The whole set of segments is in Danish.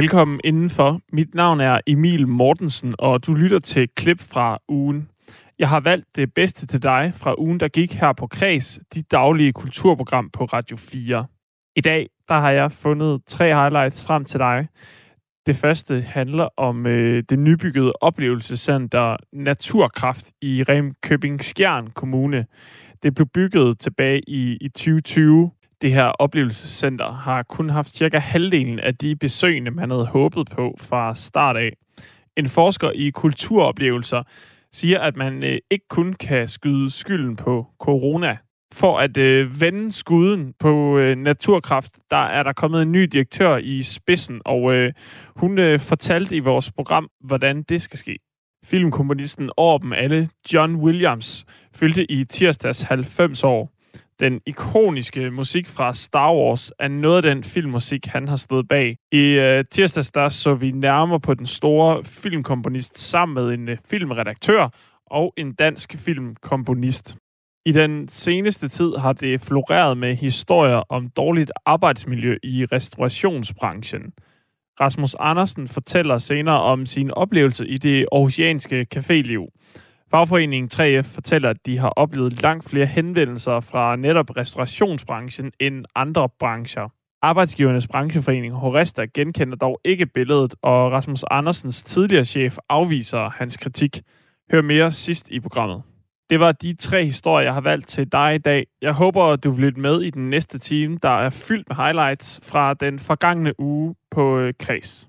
Velkommen indenfor. Mit navn er Emil Mortensen, og du lytter til klip fra ugen. Jeg har valgt det bedste til dig fra ugen, der gik her på Kreds, dit daglige kulturprogram på Radio 4. I dag der har jeg fundet tre highlights frem til dig. Det første handler om øh, det nybyggede oplevelsescenter Naturkraft i Remkøbing Skjern Kommune. Det blev bygget tilbage i, i 2020. Det her oplevelsescenter har kun haft cirka halvdelen af de besøgende, man havde håbet på fra start af. En forsker i kulturoplevelser siger, at man øh, ikke kun kan skyde skylden på corona. For at øh, vende skuden på øh, naturkraft, der er der kommet en ny direktør i spidsen, og øh, hun øh, fortalte i vores program, hvordan det skal ske. Filmkomponisten over dem alle, John Williams, fyldte i tirsdags 90 år. Den ikoniske musik fra Star Wars er noget af den filmmusik, han har stået bag. I øh, tirsdags der så vi nærmere på den store filmkomponist sammen med en øh, filmredaktør og en dansk filmkomponist. I den seneste tid har det floreret med historier om dårligt arbejdsmiljø i restaurationsbranchen. Rasmus Andersen fortæller senere om sin oplevelse i det aarhusianske caféliv. Fagforeningen 3F fortæller, at de har oplevet langt flere henvendelser fra netop restaurationsbranchen end andre brancher. Arbejdsgivernes brancheforening Horesta genkender dog ikke billedet, og Rasmus Andersens tidligere chef afviser hans kritik. Hør mere sidst i programmet. Det var de tre historier, jeg har valgt til dig i dag. Jeg håber, du vil lytte med i den næste time, der er fyldt med highlights fra den forgangne uge på øh, Kreds.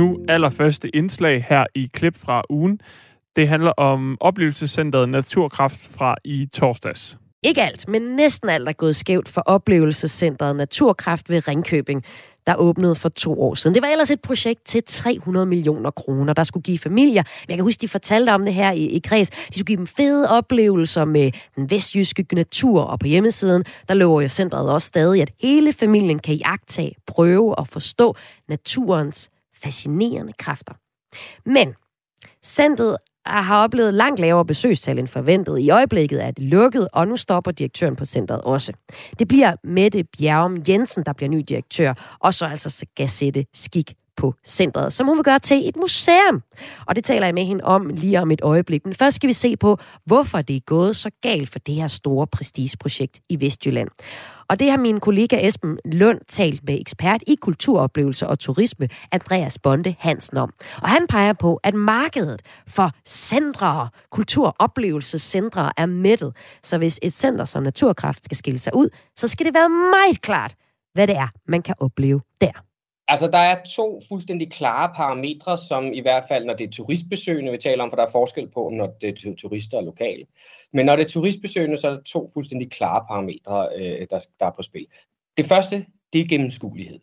Nu allerførste indslag her i klip fra ugen. Det handler om oplevelsescenteret Naturkraft fra i torsdags. Ikke alt, men næsten alt er gået skævt for oplevelsescenteret Naturkraft ved Ringkøbing, der åbnede for to år siden. Det var ellers et projekt til 300 millioner kroner, der skulle give familier, jeg kan huske, de fortalte om det her i, i kreds, de skulle give dem fede oplevelser med den vestjyske natur, og på hjemmesiden, der lover jo centret også stadig, at hele familien kan iagtage, prøve og forstå naturens fascinerende kræfter. Men centret har oplevet langt lavere besøgstal end forventet. I øjeblikket er det lukket, og nu stopper direktøren på centret også. Det bliver Mette Bjergum Jensen, der bliver ny direktør, og så altså skal sætte skik på centret, som hun vil gøre til et museum. Og det taler jeg med hende om lige om et øjeblik. Men først skal vi se på, hvorfor det er gået så galt for det her store prestigeprojekt i Vestjylland. Og det har min kollega Esben Lund talt med ekspert i kulturoplevelser og turisme, Andreas Bonde Hansen om. Og han peger på, at markedet for centre, kulturoplevelsescentre er mættet. Så hvis et center som Naturkraft skal skille sig ud, så skal det være meget klart, hvad det er, man kan opleve der. Altså, der er to fuldstændig klare parametre, som i hvert fald, når det er turistbesøgende, vi taler om, for der er forskel på, når det er turister og lokale. Men når det er turistbesøgende, så er der to fuldstændig klare parametre, øh, der, der er på spil. Det første, det er gennemskuelighed.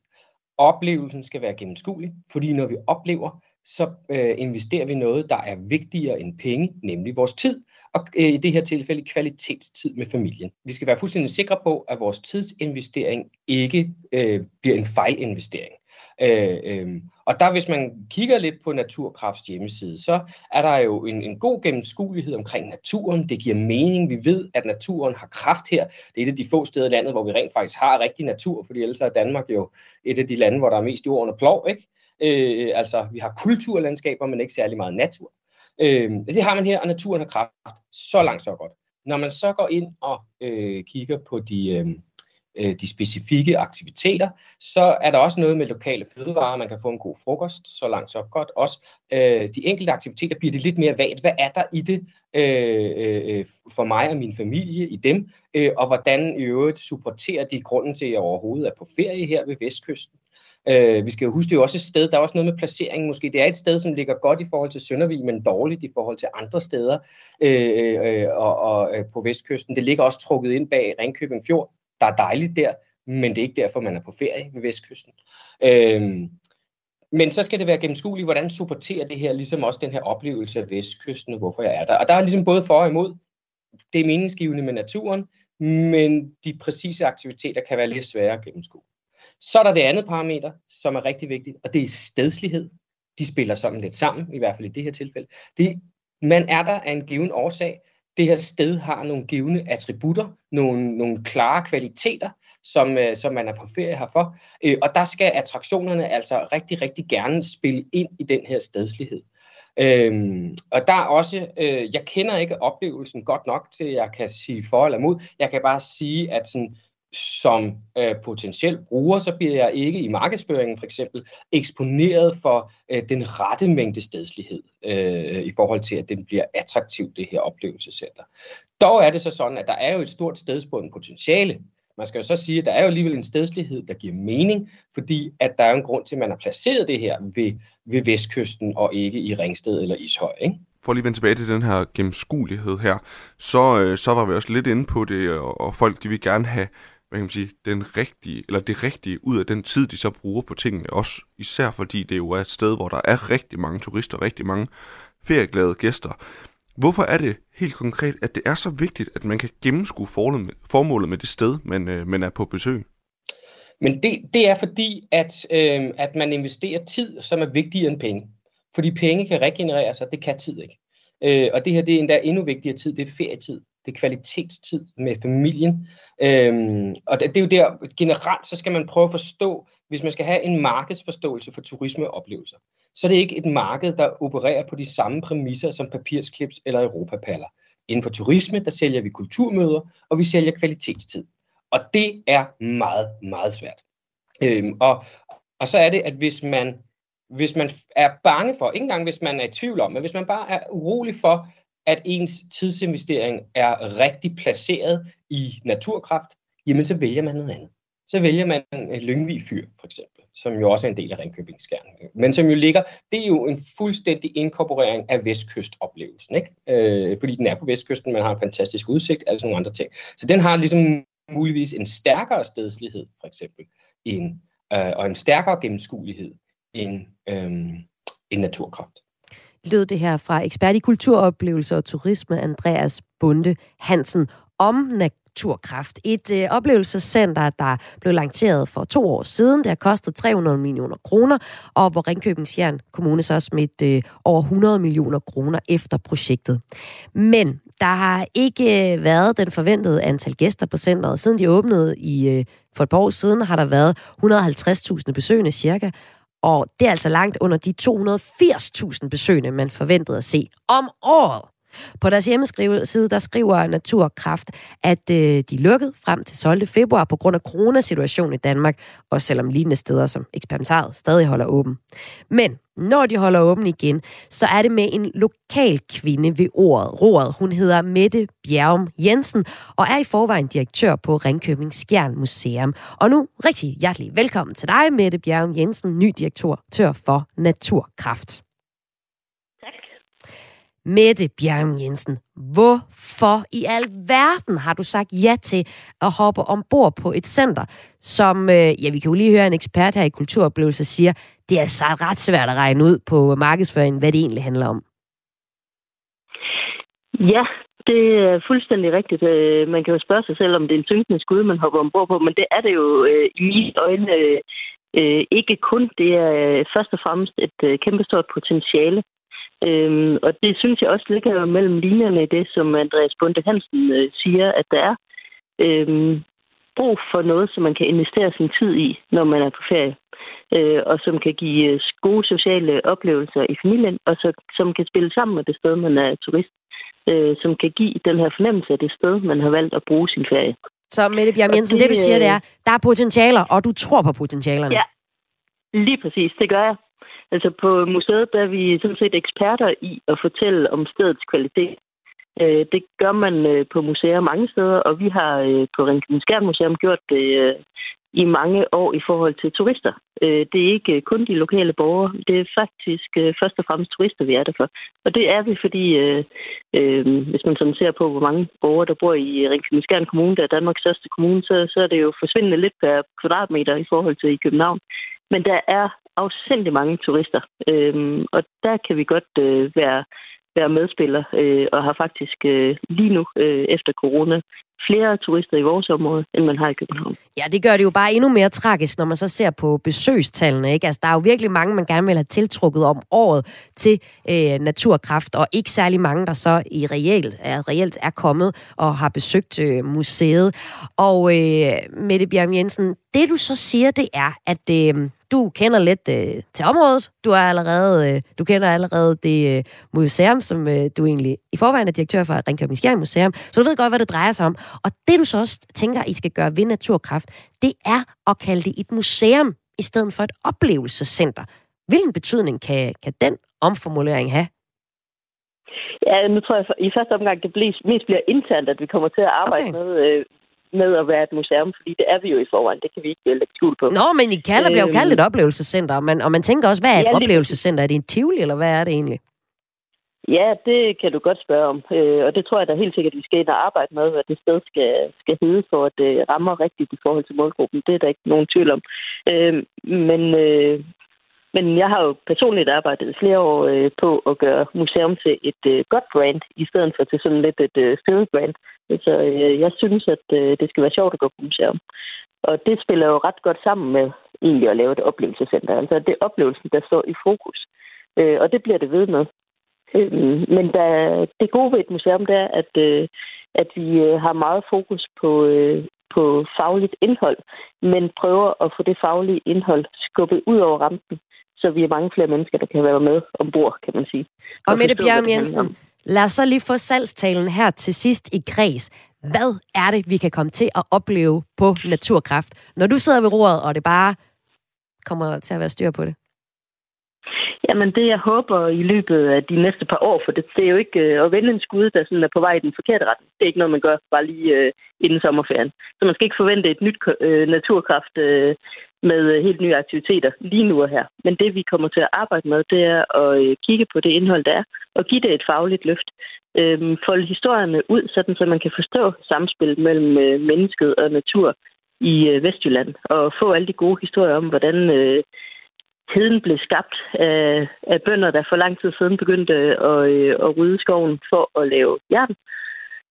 Oplevelsen skal være gennemskuelig, fordi når vi oplever, så øh, investerer vi noget, der er vigtigere end penge, nemlig vores tid, og øh, i det her tilfælde kvalitetstid med familien. Vi skal være fuldstændig sikre på, at vores tidsinvestering ikke øh, bliver en fejlinvestering. Øh, øh, og der, hvis man kigger lidt på Naturkrafts hjemmeside, så er der jo en, en god gennemskuelighed omkring naturen. Det giver mening. Vi ved, at naturen har kraft her. Det er et af de få steder i landet, hvor vi rent faktisk har rigtig natur, fordi ellers er Danmark jo et af de lande, hvor der er mest jord under plov. Ikke? Øh, altså, vi har kulturlandskaber, men ikke særlig meget natur. Øh, det har man her, og naturen har kraft. Så langt, så godt. Når man så går ind og øh, kigger på de... Øh, øh, de specifikke aktiviteter. Så er der også noget med lokale fødevarer, man kan få en god frokost, så langt så godt. Også øh, de enkelte aktiviteter bliver det lidt mere vagt. Hvad er der i det øh, øh, for mig og min familie i dem, øh, og hvordan i øvrigt supporterer de grunden til, at jeg overhovedet er på ferie her ved Vestkysten. Øh, vi skal jo huske, det er jo også et sted, der er også noget med placering måske. Det er et sted, som ligger godt i forhold til Søndervig, men dårligt i forhold til andre steder øh, øh, øh og, og øh, på Vestkysten. Det ligger også trukket ind bag Ringkøbing Fjord, der er dejligt der, men det er ikke derfor, man er på ferie ved Vestkysten. Øhm, men så skal det være gennemskueligt, hvordan supporterer det her ligesom også den her oplevelse af vestkysten, og hvorfor jeg er der. Og der er ligesom både for og imod. Det er meningsgivende med naturen, men de præcise aktiviteter kan være lidt svære at gennemskue. Så er der det andet parameter, som er rigtig vigtigt, og det er stedslighed. De spiller sådan lidt sammen, i hvert fald i det her tilfælde. Det, man er der af en given årsag. Det her sted har nogle givende attributter, nogle, nogle klare kvaliteter, som, øh, som man er på ferie herfor. Øh, og der skal attraktionerne altså rigtig, rigtig gerne spille ind i den her stedslighed. Øhm, og der er også, øh, jeg kender ikke oplevelsen godt nok til, at jeg kan sige for eller mod. Jeg kan bare sige, at sådan, som øh, potentiel bruger, så bliver jeg ikke i markedsføringen for eksempel eksponeret for øh, den rette mængde stedslighed øh, i forhold til, at den bliver attraktiv, det her oplevelsescenter. Dog er det så sådan, at der er jo et stort stedsbundet potentiale. Man skal jo så sige, at der er jo alligevel en stedslighed, der giver mening, fordi at der er en grund til, at man har placeret det her ved, ved Vestkysten og ikke i Ringsted eller Ishøj. Ikke? For at lige vende tilbage til den her gennemskuelighed her, så, øh, så var vi også lidt inde på det, og, og folk de vil gerne have hvad kan man sige, den rigtige, eller det rigtige ud af den tid, de så bruger på tingene. Også især fordi det jo er et sted, hvor der er rigtig mange turister, rigtig mange ferieglade gæster. Hvorfor er det helt konkret, at det er så vigtigt, at man kan gennemskue formålet med det sted, man, øh, man er på besøg? Men det, det er fordi, at, øh, at man investerer tid, som er vigtigere end penge. Fordi penge kan regenerere sig, det kan tid ikke. Øh, og det her det er endda endnu vigtigere tid, det er ferietid det er kvalitetstid med familien. Øhm, og det, det er jo der, generelt så skal man prøve at forstå, hvis man skal have en markedsforståelse for turismeoplevelser, så er det ikke et marked, der opererer på de samme præmisser som papirsklips eller europapaller. Inden for turisme, der sælger vi kulturmøder, og vi sælger kvalitetstid. Og det er meget, meget svært. Øhm, og, og så er det, at hvis man, hvis man er bange for, ikke engang hvis man er i tvivl om, men hvis man bare er urolig for, at ens tidsinvestering er rigtig placeret i naturkraft, jamen så vælger man noget andet. Så vælger man øh, Lyngvi fyr, for eksempel, som jo også er en del af Ringkøbingskærnen, Men som jo ligger, det er jo en fuldstændig inkorporering af vestkystoplevelsen, ikke? Øh, fordi den er på vestkysten, man har en fantastisk udsigt, altså nogle andre ting. Så den har ligesom muligvis en stærkere stedslighed, for eksempel, end, øh, og en stærkere gennemskuelighed end, øh, end naturkraft lød det her fra ekspert i kulturoplevelser og turisme, Andreas Bunde Hansen, om Naturkraft. Et øh, oplevelsescenter, der blev lanceret for to år siden. Det har kostet 300 millioner kroner, og hvor Ringkøbings Jern Kommune så smidt øh, over 100 millioner kroner efter projektet. Men der har ikke øh, været den forventede antal gæster på centret. Siden de åbnede i øh, for et par år siden, har der været 150.000 besøgende cirka, og det er altså langt under de 280.000 besøgende, man forventede at se om året. På deres hjemmeside, der skriver Naturkraft, at øh, de lukkede frem til 12. februar på grund af coronasituationen i Danmark, også selvom lignende steder som eksperimentaret stadig holder åben. Men når de holder åben igen, så er det med en lokal kvinde ved ordet, roret. Hun hedder Mette Bjergum Jensen og er i forvejen direktør på Ringkøbing Skjern Museum. Og nu rigtig hjertelig velkommen til dig, Mette Bjergum Jensen, ny direktør for Naturkraft. Mette Bjerg Jensen, hvorfor i al verden har du sagt ja til at hoppe ombord på et center, som, øh, ja, vi kan jo lige høre en ekspert her i Kulturoplevelser siger, det er altså ret svært at regne ud på markedsføringen, hvad det egentlig handler om. Ja, det er fuldstændig rigtigt. Øh, man kan jo spørge sig selv, om det er en synkende skud, man hopper ombord på, men det er det jo øh, i mine øjne ikke kun. Det er først og fremmest et kæmpestort potentiale Øhm, og det synes jeg også ligger mellem linjerne i det, som Andreas Bunde Hansen øh, siger, at der er øhm, brug for noget, som man kan investere sin tid i, når man er på ferie. Øh, og som kan give øh, gode sociale oplevelser i familien, og så, som kan spille sammen med det sted, man er turist. Øh, som kan give den her fornemmelse af det sted, man har valgt at bruge sin ferie. Så Mette Bjerg Jensen, det, det du siger, det er, der er potentialer, og du tror på potentialerne. Ja, lige præcis. Det gør jeg. Altså på museet der er vi sådan set eksperter i at fortælle om stedets kvalitet. Øh, det gør man øh, på museer mange steder, og vi har øh, på Ringkøbing Museum gjort det i mange år i forhold til turister. Det er ikke kun de lokale borgere, det er faktisk først og fremmest turister, vi er der for. Og det er vi, fordi hvis man sådan ser på, hvor mange borgere, der bor i Ringkøbing Kommune, der er Danmarks største kommune, så, så er det jo forsvindende lidt per kvadratmeter i forhold til i København. Men der er afsindelig mange turister. øh, og der kan vi godt øh, være, være medspiller, øh, og har faktisk øh, lige nu, øh, efter corona, flere turister i vores område, end man har i København. Ja, det gør det jo bare endnu mere tragisk, når man så ser på besøgstallene. Ikke? Altså, der er jo virkelig mange, man gerne vil have tiltrukket om året til øh, naturkraft, og ikke særlig mange, der så i reelt er, reelt er kommet og har besøgt øh, museet. Og øh, Mette Bjørn Jensen, det du så siger, det er, at øh, du kender lidt øh, til området. Du er allerede, øh, du kender allerede det øh, museum, som øh, du egentlig i forvejen er direktør for Ringkøbing Skjern Museum, så du ved godt, hvad det drejer sig om. Og det du så også tænker, I skal gøre ved Naturkraft, det er at kalde det et museum i stedet for et oplevelsescenter. Hvilken betydning kan, kan den omformulering have? Ja, nu tror jeg i første omgang, det mest bliver internt, at vi kommer til at arbejde okay. med, øh, med at være et museum, fordi det er vi jo i forvejen. Det kan vi ikke lægge skjul på. Nå, men I kalder, bliver jo kaldt et øhm. oplevelsescenter, og man, og man tænker også, hvad er et ja, oplevelsescenter? Er det en tivoli, eller hvad er det egentlig? Ja, det kan du godt spørge om. Øh, og det tror jeg da helt sikkert, at vi skal ind og arbejde med, hvad det sted skal, skal hedde, for at det rammer rigtigt i forhold til målgruppen. Det er der ikke nogen tvivl om. Øh, men, øh, men jeg har jo personligt arbejdet flere år øh, på at gøre museum til et øh, godt brand, i stedet for til sådan lidt et øh, brand. Så øh, jeg synes, at øh, det skal være sjovt at gå på museum. Og det spiller jo ret godt sammen med egentlig at lave et oplevelsescenter. Altså det er oplevelsen, der står i fokus. Øh, og det bliver det ved med. Øh, men der, det gode ved et museum, det er, at, øh, at vi øh, har meget fokus på, øh, på fagligt indhold, men prøver at få det faglige indhold skubbet ud over rampen, så vi er mange flere mennesker, der kan være med ombord, kan man sige. Og, og Mette Bjørn Jensen, lad os så lige få salgstalen her til sidst i kreds. Hvad er det, vi kan komme til at opleve på Naturkraft, når du sidder ved roret, og det bare kommer til at være styr på det? Jamen, det jeg håber i løbet af de næste par år, for det, det er jo ikke øh, at vende en skud, der sådan er på vej i den forkerte retning. Det er ikke noget, man gør bare lige øh, inden sommerferien. Så man skal ikke forvente et nyt øh, naturkraft øh, med øh, helt nye aktiviteter lige nu og her. Men det, vi kommer til at arbejde med, det er at øh, kigge på det indhold, der er, og give det et fagligt løft. Øh, folde historierne ud, sådan så man kan forstå samspillet mellem øh, mennesket og natur i øh, Vestjylland, og få alle de gode historier om, hvordan... Øh, tiden blev skabt af, af bønder, der for lang tid siden begyndte at, øh, at rydde skoven for at lave jern.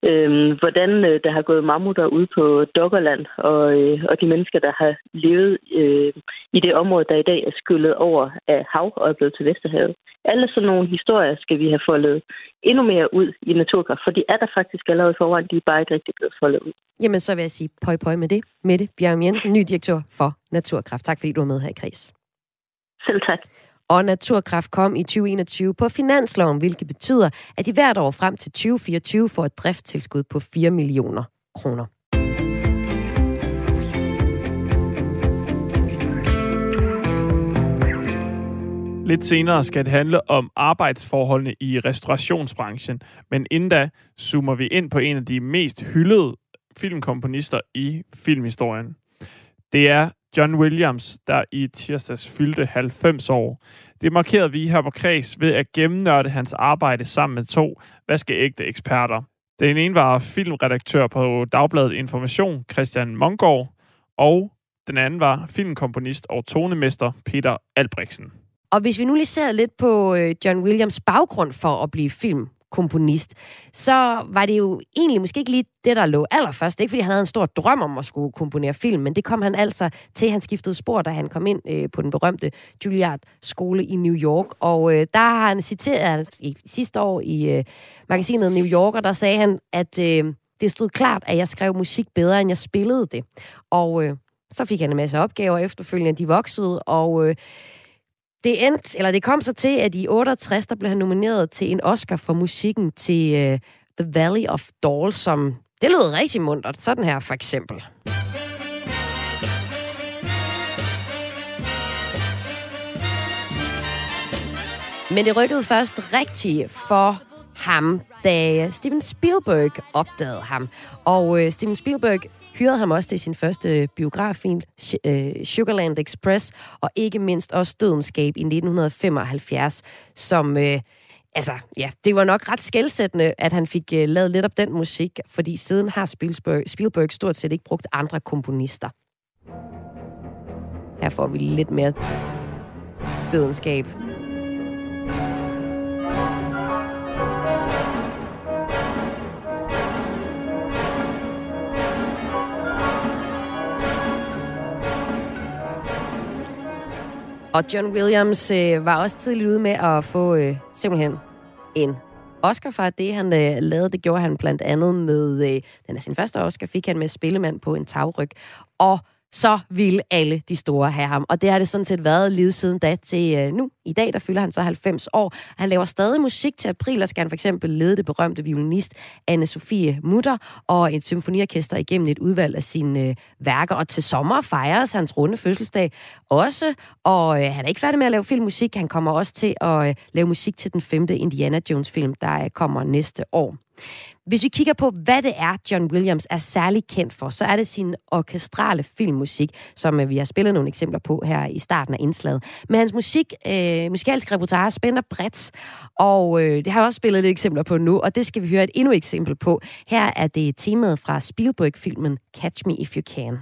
Øhm, hvordan øh, der har gået mammutter ud på Dokkerland, og, øh, og de mennesker, der har levet øh, i det område, der i dag er skyllet over af hav og er blevet til Vesterhavet. Alle sådan nogle historier skal vi have foldet endnu mere ud i naturkraft, for de er der faktisk allerede foran, de er bare ikke rigtig blevet foldet ud. Jamen, så vil jeg sige pøj pøj med det. Mette Bjørn Jensen, ny direktør for Naturkraft. Tak fordi du var med her i Kris. Selv tak. Og Naturkraft kom i 2021 på finansloven, hvilket betyder, at de hvert år frem til 2024 får et driftstilskud på 4 millioner kroner. Lidt senere skal det handle om arbejdsforholdene i restaurationsbranchen, men inden da zoomer vi ind på en af de mest hyldede filmkomponister i filmhistorien. Det er John Williams, der i tirsdags fyldte 90 år. Det markerede vi her på Kreds ved at gennemnørde hans arbejde sammen med to vaskeægte eksperter. Den ene var filmredaktør på Dagbladet Information, Christian Mongård, og den anden var filmkomponist og tonemester Peter Albrechtsen. Og hvis vi nu lige ser lidt på øh, John Williams baggrund for at blive film komponist, så var det jo egentlig måske ikke lige det, der lå allerførst. Ikke fordi han havde en stor drøm om at skulle komponere film, men det kom han altså til. Han skiftede spor, da han kom ind øh, på den berømte Juilliard-skole i New York. Og øh, der har han citeret i, sidste år i øh, magasinet New Yorker, der sagde han, at øh, det stod klart, at jeg skrev musik bedre, end jeg spillede det. Og øh, så fik han en masse opgaver efterfølgende, de voksede, og... Øh, det, endte, eller det kom så til, at i 68, der blev han nomineret til en Oscar for musikken til uh, The Valley of Dolls, som det lød rigtig muntert. Sådan her for eksempel. Men det rykkede først rigtigt for ham, da Steven Spielberg opdagede ham. Og øh, Steven Spielberg hyrede ham også til sin første biograffilm, øh, Sugarland Express, og ikke mindst også Dødenskab i 1975, som... Øh, altså, ja, det var nok ret skældsættende, at han fik uh, lavet lidt op den musik, fordi siden har Spielberg, Spielberg stort set ikke brugt andre komponister. Her får vi lidt mere dødenskab. Og John Williams øh, var også tidligt ude med at få øh, simpelthen en Oscar for det, han øh, lavede. Det gjorde han blandt andet med, øh, den er sin første Oscar, fik han med Spillemand på en tagryg. Og så ville alle de store have ham. Og det har det sådan set været lige siden da til øh, nu. I dag, der fylder han så 90 år. Han laver stadig musik til april, og skal han for eksempel lede det berømte violinist Anne-Sophie Mutter og et symfoniorkester igennem et udvalg af sine øh, værker. Og til sommer fejres hans runde fødselsdag også, og øh, han er ikke færdig med at lave filmmusik. Han kommer også til at øh, lave musik til den femte Indiana Jones-film, der øh, kommer næste år. Hvis vi kigger på, hvad det er, John Williams er særlig kendt for, så er det sin orkestrale filmmusik, som øh, vi har spillet nogle eksempler på her i starten af indslaget. Men hans musik, øh, musikalske repertoire spænder bredt, og øh, det har jeg også spillet lidt eksempler på nu, og det skal vi høre et endnu eksempel på. Her er det temaet fra Spielberg-filmen Catch Me If You Can.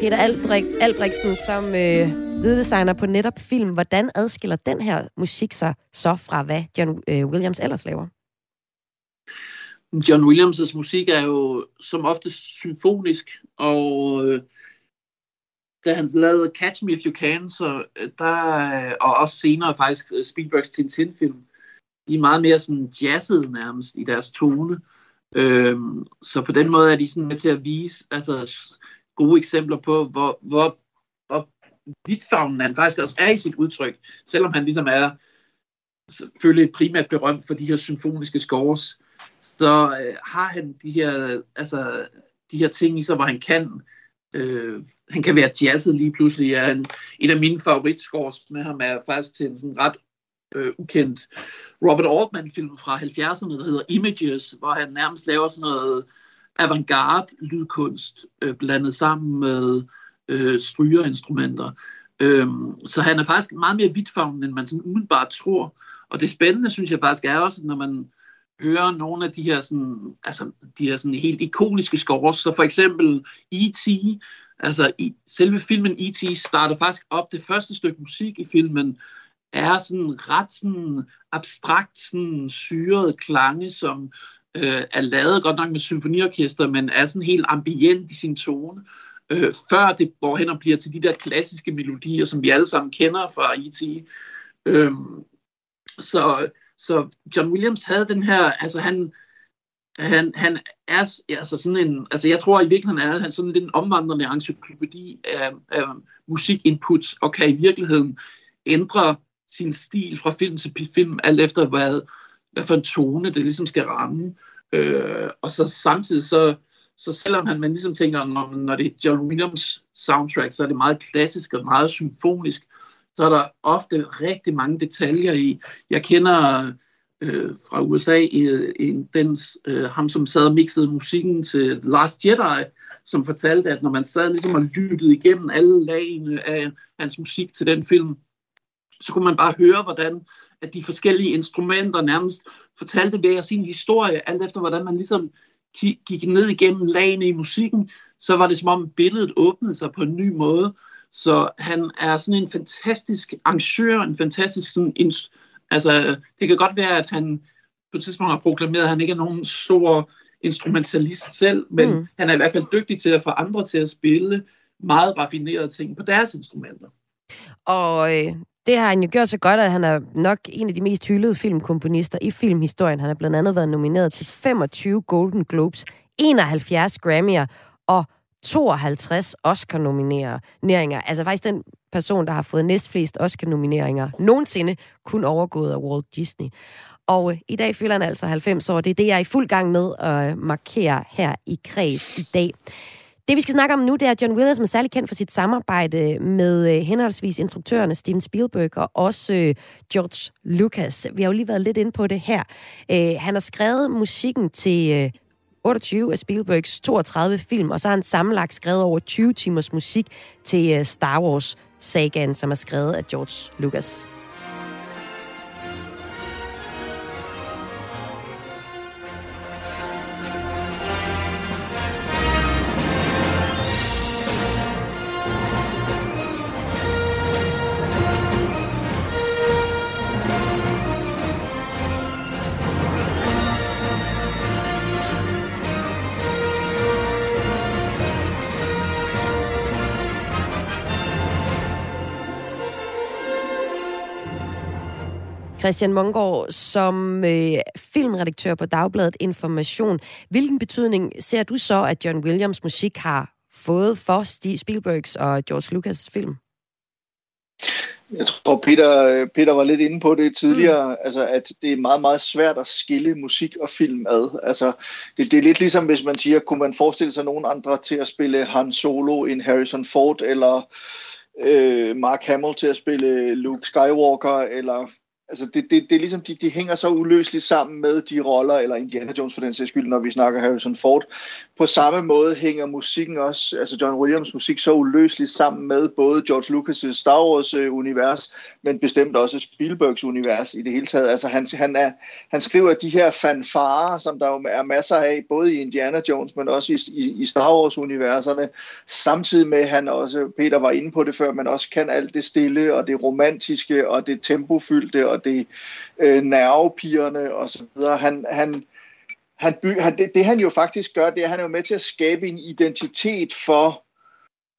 Peter Albrecht, Albrechtsen, som øh, lyddesigner på netop film. Hvordan adskiller den her musik sig så fra, hvad John øh, Williams ellers laver? John Williams' musik er jo som ofte symfonisk, og øh, da han lavede Catch Me If You Can, så øh, der, øh, og også senere faktisk øh, Spielbergs Tintin-film, de er meget mere sådan jazzede nærmest i deres tone. Øhm, så på den måde er de sådan med til at vise, altså gode eksempler på, hvor, hvor, hvor vidtfavnen han faktisk også er i sit udtryk, selvom han ligesom er selvfølgelig primært berømt for de her symfoniske scores, så øh, har han de her, altså, de her ting i sig, hvor han kan øh, han kan være jazzet lige pludselig. Ja, en, en af mine favoritscores med ham er faktisk til en sådan ret øh, ukendt Robert Altman-film fra 70'erne, der hedder Images, hvor han nærmest laver sådan noget avantgarde lydkunst øh, blandet sammen med øh, strygerinstrumenter. Øhm, så han er faktisk meget mere vidtfavnende, end man sådan umiddelbart tror. Og det spændende, synes jeg faktisk er også, når man hører nogle af de her, sådan, altså, de her sådan helt ikoniske scores. Så for eksempel E.T., altså i, selve filmen E.T. starter faktisk op. Det første stykke musik i filmen er sådan ret sådan abstrakt, sådan syrede klange, som øh, er lavet godt nok med symfoniorkester, men er sådan helt ambient i sin tone, øh, før det går hen og bliver til de der klassiske melodier, som vi alle sammen kender fra E.T. Øh, så, så John Williams havde den her, altså han, han, han er altså sådan en, altså jeg tror i virkeligheden er han sådan lidt en omvandrende encyklopædi af, af musikinputs, og kan i virkeligheden ændre sin stil fra film til film, alt efter hvad, hvad for en tone det ligesom skal ramme. Øh, og så samtidig så, så selvom han, man ligesom tænker, når, når det er John Williams soundtrack, så er det meget klassisk og meget symfonisk, så er der ofte rigtig mange detaljer i. Jeg kender øh, fra USA i, i den, øh, ham, som sad og mixede musikken til Last Jedi, som fortalte, at når man sad ligesom og lyttede igennem alle lagene af hans musik til den film, så kunne man bare høre, hvordan at de forskellige instrumenter nærmest fortalte hver sin historie, alt efter hvordan man ligesom gik ned igennem lagene i musikken, så var det som om billedet åbnede sig på en ny måde. Så han er sådan en fantastisk arrangør, en fantastisk sådan, altså det kan godt være, at han på et tidspunkt har proklameret, at han ikke er nogen stor instrumentalist selv, men mm. han er i hvert fald dygtig til at få andre til at spille meget raffinerede ting på deres instrumenter. Og øh, det har han jo gjort så godt, at han er nok en af de mest hyldede filmkomponister i filmhistorien. Han har blandt andet været nomineret til 25 Golden Globes, 71 Grammy'er og 52 Oscar-nomineringer. Altså faktisk den person, der har fået næstflest Oscar-nomineringer nogensinde, kun overgået af Walt Disney. Og øh, i dag fylder han altså 90 år. Det er det, jeg er i fuld gang med at markere her i Kreds i dag. Det, vi skal snakke om nu, det er John Williams, som er særlig kendt for sit samarbejde med øh, henholdsvis instruktørerne Steven Spielberg og også øh, George Lucas. Vi har jo lige været lidt inde på det her. Øh, han har skrevet musikken til 28 af Spielbergs 32 film, og så har han sammenlagt skrevet over 20 timers musik til Star Wars Sagan, som er skrevet af George Lucas. Christian Mongård, som øh, filmredaktør på Dagbladet Information, hvilken betydning ser du så, at John Williams musik har fået for Spielbergs og George Lucas film? Jeg tror, Peter, Peter var lidt inde på det tidligere, mm. altså, at det er meget, meget svært at skille musik og film ad. Altså, det, det er lidt ligesom, hvis man siger, kunne man forestille sig nogen andre til at spille Han Solo en Harrison Ford, eller øh, Mark Hamill til at spille Luke Skywalker, eller Altså det, det, det er ligesom, de, de hænger så uløseligt sammen med de roller, eller Indiana Jones for den sags skyld, når vi snakker Harrison Ford. På samme måde hænger musikken også, altså John Williams musik, så uløseligt sammen med både George Lucas' Star Wars-univers, øh, men bestemt også Spielbergs univers i det hele taget. Altså han, han, er, han skriver de her fanfarer, som der jo er masser af, både i Indiana Jones, men også i, i, i Star Wars-universerne, samtidig med, at han også, Peter var inde på det før, men også kan alt det stille, og det romantiske, og det tempofyldte, og og det øh, nervepigerne og så videre. Han, han, han by, han, det, det han jo faktisk gør, det er, at han er jo med til at skabe en identitet for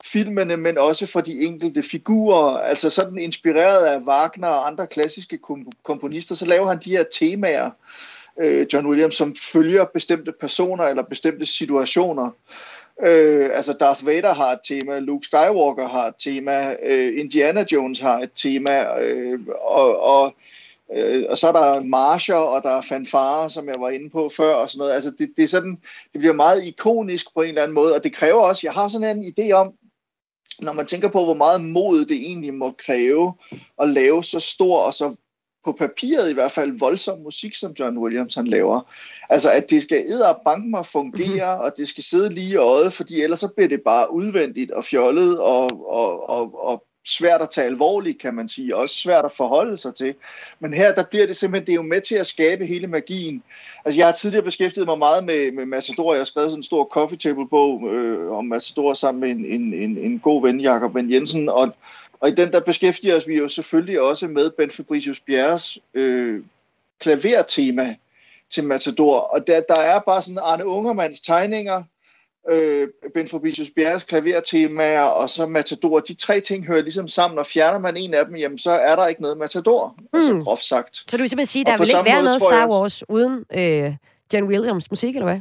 filmene, men også for de enkelte figurer. Altså sådan inspireret af Wagner og andre klassiske komponister, så laver han de her temaer, øh, John Williams, som følger bestemte personer eller bestemte situationer. Øh, altså Darth Vader har et tema, Luke Skywalker har et tema, øh, Indiana Jones har et tema, øh, og, og, øh, og så er der marcher, og der er fanfarer, som jeg var inde på før, og sådan noget. Altså det, det er sådan, det bliver meget ikonisk på en eller anden måde, og det kræver også, jeg har sådan en idé om, når man tænker på, hvor meget mod det egentlig må kræve at lave så stor og så på papiret i hvert fald voldsom musik, som John Williams han laver. Altså at det skal æde og fungere, mm-hmm. og det skal sidde lige i øjet, fordi ellers så bliver det bare udvendigt og fjollet og, og, og, og svært at tage alvorligt, kan man sige, også svært at forholde sig til. Men her, der bliver det simpelthen, det er jo med til at skabe hele magien. Altså, jeg har tidligere beskæftiget mig meget med, med Matador. Jeg har skrevet sådan en stor coffee table bog øh, om Matador sammen med en, en, en, en god ven, Jakob Ben Jensen, og og i den der beskæftiger os vi jo selvfølgelig også med Ben Fabricius Bjerres øh, klavertema til Matador. Og der, der er bare sådan Arne Ungermanns tegninger, øh, Ben Fabricius Bjerres klavertemaer og så Matador. De tre ting hører ligesom sammen, og fjerner man en af dem, jamen så er der ikke noget Matador, mm. altså hmm. groft sagt. Så du vil simpelthen sige, der vil ikke være noget Star Wars uden øh, John Williams musik, eller hvad?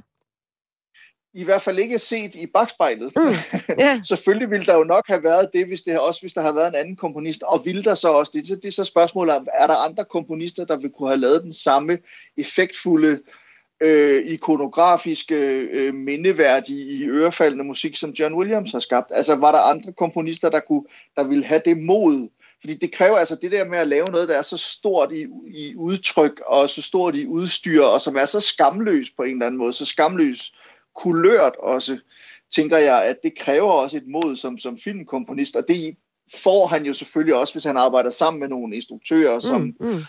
I hvert fald ikke set i bagspejlet. Mm, yeah. Selvfølgelig ville der jo nok have været det, hvis det også hvis der havde været en anden komponist, og ville der så også det. Det er så spørgsmålet om, er der andre komponister, der vil kunne have lavet den samme effektfulde, øh, ikonografiske, øh, mindeværdige, i ørefaldende musik, som John Williams har skabt? Altså var der andre komponister, der, kunne, der ville have det mod? Fordi det kræver altså det der med at lave noget, der er så stort i, i udtryk, og så stort i udstyr, og som er så skamløs på en eller anden måde, så skamløs, kulørt også, tænker jeg, at det kræver også et mod som, som filmkomponist, og det får han jo selvfølgelig også, hvis han arbejder sammen med nogle instruktører, som, mm, mm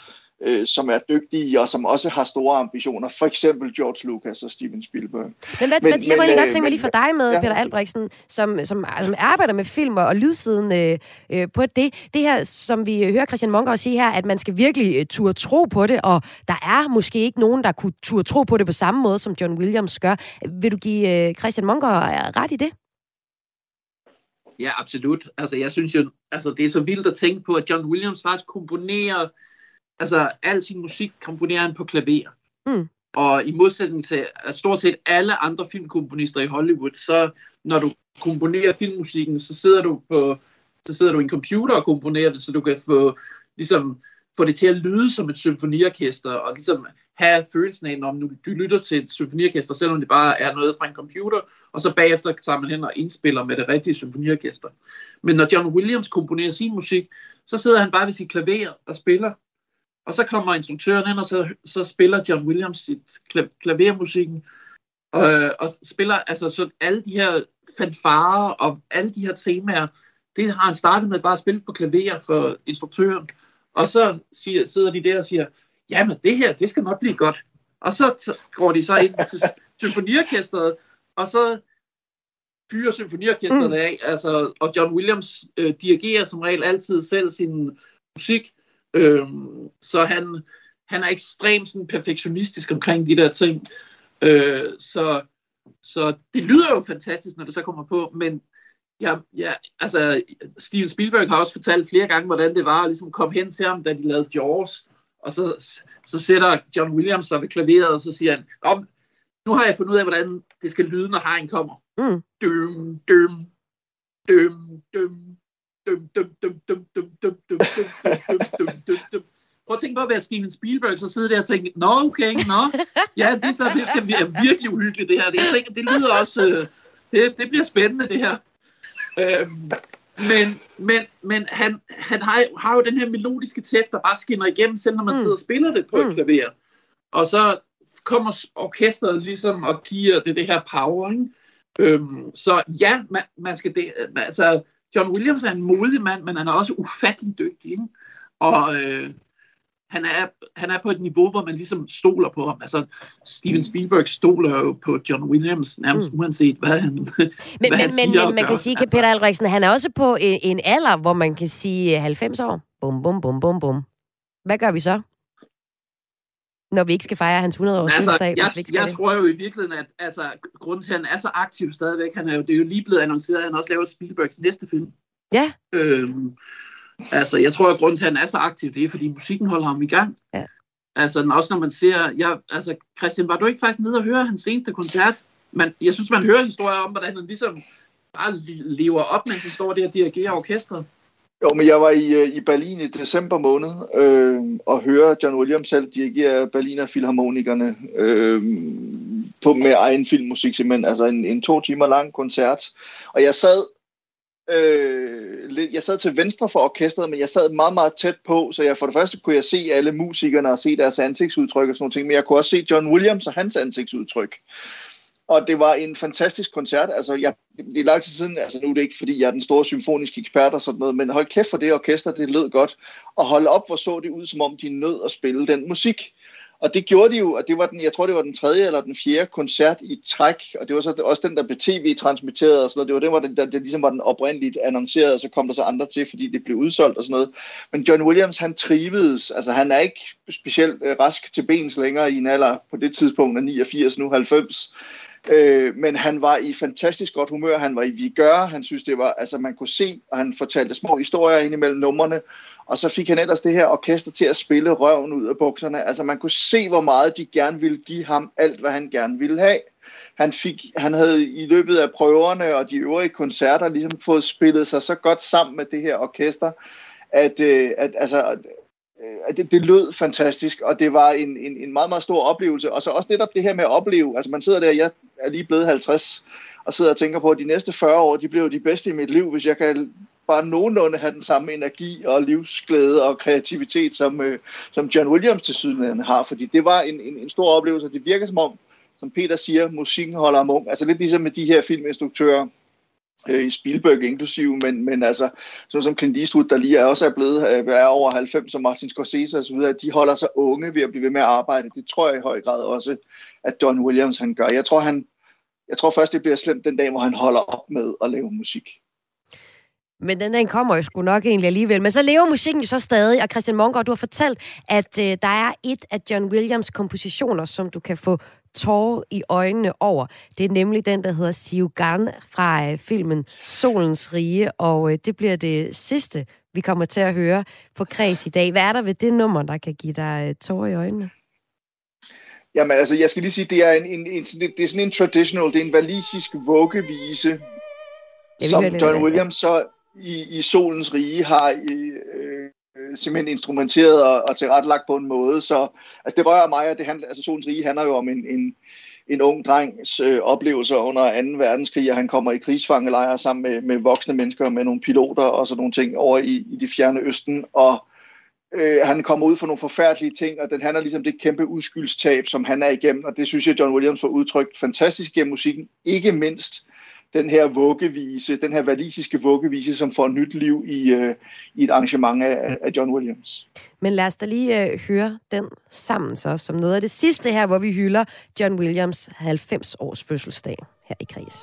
øh, som er dygtige og som også har store ambitioner. For eksempel George Lucas og Steven Spielberg. Men, hvad, men, jeg må lige godt øh, tænke mig lige for dig med, ja. Peter Albrechtsen, som, som, som arbejder med film og lydsiden øh, øh, på det. Det her, som vi hører Christian Munker sige her, at man skal virkelig øh, turde tro på det, og der er måske ikke nogen, der kunne turde tro på det på samme måde, som John Williams gør. Vil du give øh, Christian Munker ret i det? Ja, absolut. Altså, jeg synes jo, altså, det er så vildt at tænke på, at John Williams faktisk komponerer altså al sin musik komponerer han på klaver. Mm. Og i modsætning til stort set alle andre filmkomponister i Hollywood, så når du komponerer filmmusikken, så sidder du på så sidder du i en computer og komponerer det, så du kan få, ligesom, få det til at lyde som et symfoniorkester, og ligesom have følelsen af, når du lytter til et symfoniorkester, selvom det bare er noget fra en computer, og så bagefter tager man hen og indspiller med det rigtige symfoniorkester. Men når John Williams komponerer sin musik, så sidder han bare ved sit klaver og spiller, og så kommer instruktøren ind, og så, så spiller John Williams sit klavermusikken, og, og spiller altså så alle de her fanfarer og alle de her temaer, Det har han startet med bare at spille på klaver for instruktøren. Og så siger, sidder de der og siger, jamen det her, det skal nok blive godt. Og så går de så ind til symfoniorkestret, og så fyrer symfoniorkestret mm. af, altså, og John Williams øh, dirigerer som regel altid selv sin musik, øh, så han, han er ekstremt sådan, perfektionistisk omkring de der ting. Øh, så, så det lyder jo fantastisk, når det så kommer på, men ja, ja, altså, Steven Spielberg har også fortalt flere gange, hvordan det var at ligesom komme hen til ham, da de lavede Jaws, og så, så sætter John Williams sig ved klaveret, og så siger han, Kom, nu har jeg fundet ud af, hvordan det skal lyde, når hajen kommer. Mm. Døm, døm, døm, døm, døm, døm, døm, døm, døm, døm, døm, døm, døm, døm, døm. Prøv at tænke på at være Steven Spielberg, så sidder der og tænker, nå okay, nå, ja, det, så, det skal være virkelig uhyggeligt det her. Jeg tænker, det lyder også, det, det bliver spændende det her. Øhm, men men, men han, han har, har jo den her melodiske tæft, der bare skinner igennem, selv når man mm. sidder og spiller det på mm. et klaver. Og så kommer orkestret ligesom og giver det det her power. Ikke? Øhm, så ja, man, man skal det, altså, John Williams er en modig mand, men han er også ufattelig dygtig. Ikke? Og øh, han er, han er på et niveau, hvor man ligesom stoler på ham. Altså, Steven Spielberg stoler jo på John Williams, nærmest mm. uanset hvad han, men, hvad men, han men, siger Men man kan sige, at altså. Peter Albrechtsen, han er også på en, en alder, hvor man kan sige 90 år. Bum, bum, bum, bum, bum. Hvad gør vi så? Når vi ikke skal fejre hans 100 års altså, jeg, jeg, jeg tror jo i virkeligheden, at altså, grunden til, at han er så aktiv stadigvæk, han er jo, det er jo lige blevet annonceret, at han også laver Spielbergs næste film. Ja. Øhm, Altså, jeg tror, at grunden til, at han er så aktiv, det er, fordi musikken holder ham i gang. Ja. Altså, også når man ser... Ja, altså, Christian, var du ikke faktisk nede og høre hans seneste koncert? Man, jeg synes, man hører historier om, hvordan han ligesom bare lever op, mens han står der og dirigerer orkestret. Jo, men jeg var i, øh, i Berlin i december måned øh, og høre John Williams selv dirigere Berliner Philharmonikerne øh, på, med egen filmmusik, simpelthen. Altså en, en to timer lang koncert. Og jeg sad Øh, jeg sad til venstre for orkestret, men jeg sad meget, meget tæt på, så jeg for det første kunne jeg se alle musikerne og se deres ansigtsudtryk og sådan noget, men jeg kunne også se John Williams og hans ansigtsudtryk. Og det var en fantastisk koncert. Altså, jeg, det er lang tid siden, altså nu er det ikke, fordi jeg er den store symfoniske ekspert og sådan noget, men hold kæft for det orkester, det lød godt. Og hold op, hvor så det ud, som om de nød at spille den musik. Og det gjorde de jo, og det var den, jeg tror det var den tredje eller den fjerde koncert i træk, og det var så også den, der blev tv-transmitteret og sådan noget. Det var den, hvor den, der, det ligesom var den oprindeligt annonceret, og så kom der så andre til, fordi det blev udsolgt og sådan noget. Men John Williams, han trivedes, altså han er ikke specielt øh, rask til bens længere i en alder på det tidspunkt af 89, nu 90. Øh, men han var i fantastisk godt humør, han var i vigør, han synes det var, altså man kunne se, og han fortalte små historier ind imellem numrene, og så fik han ellers det her orkester til at spille røven ud af bukserne. Altså man kunne se, hvor meget de gerne ville give ham alt, hvad han gerne ville have. Han, fik, han havde i løbet af prøverne og de øvrige koncerter ligesom fået spillet sig så godt sammen med det her orkester, at, øh, at altså, øh, det, det lød fantastisk, og det var en, en, en meget, meget stor oplevelse. Og så også netop det her med at opleve, altså man sidder der, jeg er lige blevet 50, og sidder og tænker på, at de næste 40 år, de bliver de bedste i mit liv, hvis jeg kan bare nogenlunde have den samme energi og livsglæde og kreativitet, som, øh, som John Williams til syden har, fordi det var en, en, en stor oplevelse, og det virker som om, som Peter siger, musikken holder om ung. Altså lidt ligesom med de her filminstruktører, øh, i Spielberg inklusive, men, men altså, sådan som Clint Eastwood, der lige er også er blevet øh, er over 90, som Martin Scorsese og så videre, de holder sig unge ved at blive ved med at arbejde. Det tror jeg i høj grad også, at John Williams han gør. Jeg tror, han, jeg tror først, det bliver slemt den dag, hvor han holder op med at lave musik. Men den, dag kommer jo sgu nok egentlig alligevel. Men så lever musikken jo så stadig, og Christian Monger, du har fortalt, at øh, der er et af John Williams kompositioner, som du kan få tårer i øjnene over. Det er nemlig den, der hedder Siugan fra øh, filmen Solens Rige, og øh, det bliver det sidste, vi kommer til at høre på Kreds i dag. Hvad er der ved det nummer, der kan give dig øh, tårer i øjnene? Jamen altså, jeg skal lige sige, det er, en, en, en, det er sådan en traditional, det er en valisisk vuggevise, som John Williams så i, i Solens Rige har i, øh, simpelthen instrumenteret og, og tilrettelagt på en måde. Så altså, det rører mig, at det handler, altså, Solens Rige handler jo om en, en, en ung drengs øh, oplevelser under 2. verdenskrig, og han kommer i krigsfangelejre sammen med, med voksne mennesker, med nogle piloter og sådan nogle ting over i, i det fjerne østen, og øh, han kommer ud for nogle forfærdelige ting, og den handler ligesom det kæmpe udskyldstab, som han er igennem, og det synes jeg, John Williams får udtrykt fantastisk gennem musikken, ikke mindst den her vuggevise, den her valisiske vuggevise, som får nyt liv i, øh, i et arrangement af, af John Williams. Men lad os da lige øh, høre den sammen så, som noget af det sidste her, hvor vi hylder John Williams 90 års fødselsdag her i Kris.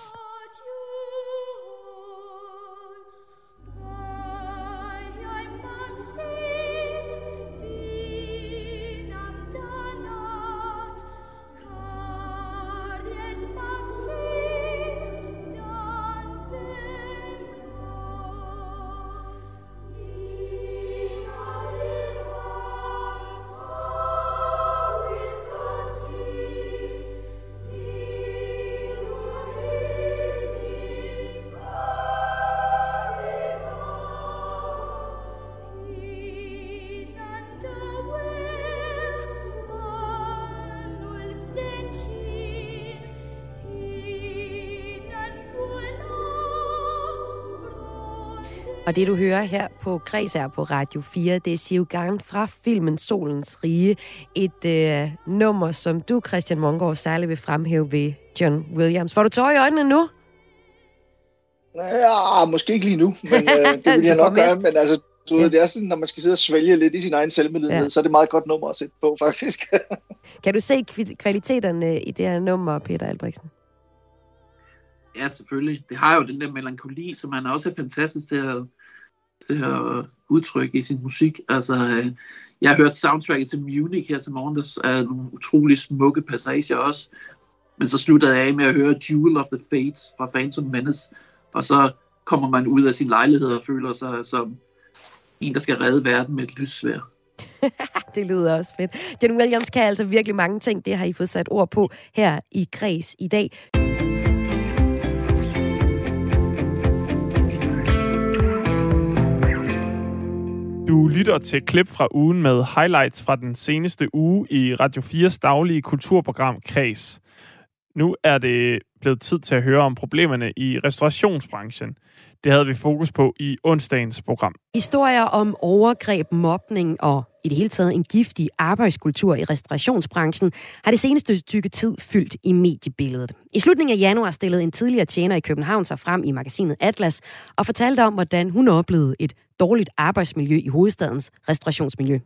Og det, du hører her på Græs er på Radio 4, det er Sivgang fra filmen Solens Rige. Et øh, nummer, som du, Christian Mongård, særligt vil fremhæve ved John Williams. Får du tårer i øjnene nu? Ja, måske ikke lige nu, men øh, det vil jeg nok gøre. Men altså, du ja. ved, det er sådan, når man skal sidde og svælge lidt i sin egen selvmedlidenhed, ja. så er det et meget godt nummer at sætte på, faktisk. kan du se kvaliteterne i det her nummer, Peter Albrechtsen? Ja, selvfølgelig. Det har jo den der melankoli, som man også er fantastisk til at, til at udtrykke i sin musik. Altså, øh, jeg har hørt soundtracket til Munich her til morgen, der er nogle utrolig smukke passager også. Men så sluttede jeg af med at høre Jewel of the Fates fra Phantom Menace, og så kommer man ud af sin lejlighed og føler sig som en, der skal redde verden med et lyssvær. det lyder også fedt. John Williams kan altså virkelig mange ting. Det har I fået sat ord på her i Græs i dag. Du lytter til klip fra ugen med highlights fra den seneste uge i Radio 4's daglige kulturprogram Kreds. Nu er det blevet tid til at høre om problemerne i restaurationsbranchen. Det havde vi fokus på i onsdagens program. Historier om overgreb, mobning og i det hele taget en giftig arbejdskultur i restaurationsbranchen har det seneste stykke tid fyldt i mediebilledet. I slutningen af januar stillede en tidligere tjener i København sig frem i magasinet Atlas og fortalte om, hvordan hun oplevede et dårligt arbejdsmiljø i hovedstadens restaurationsmiljø.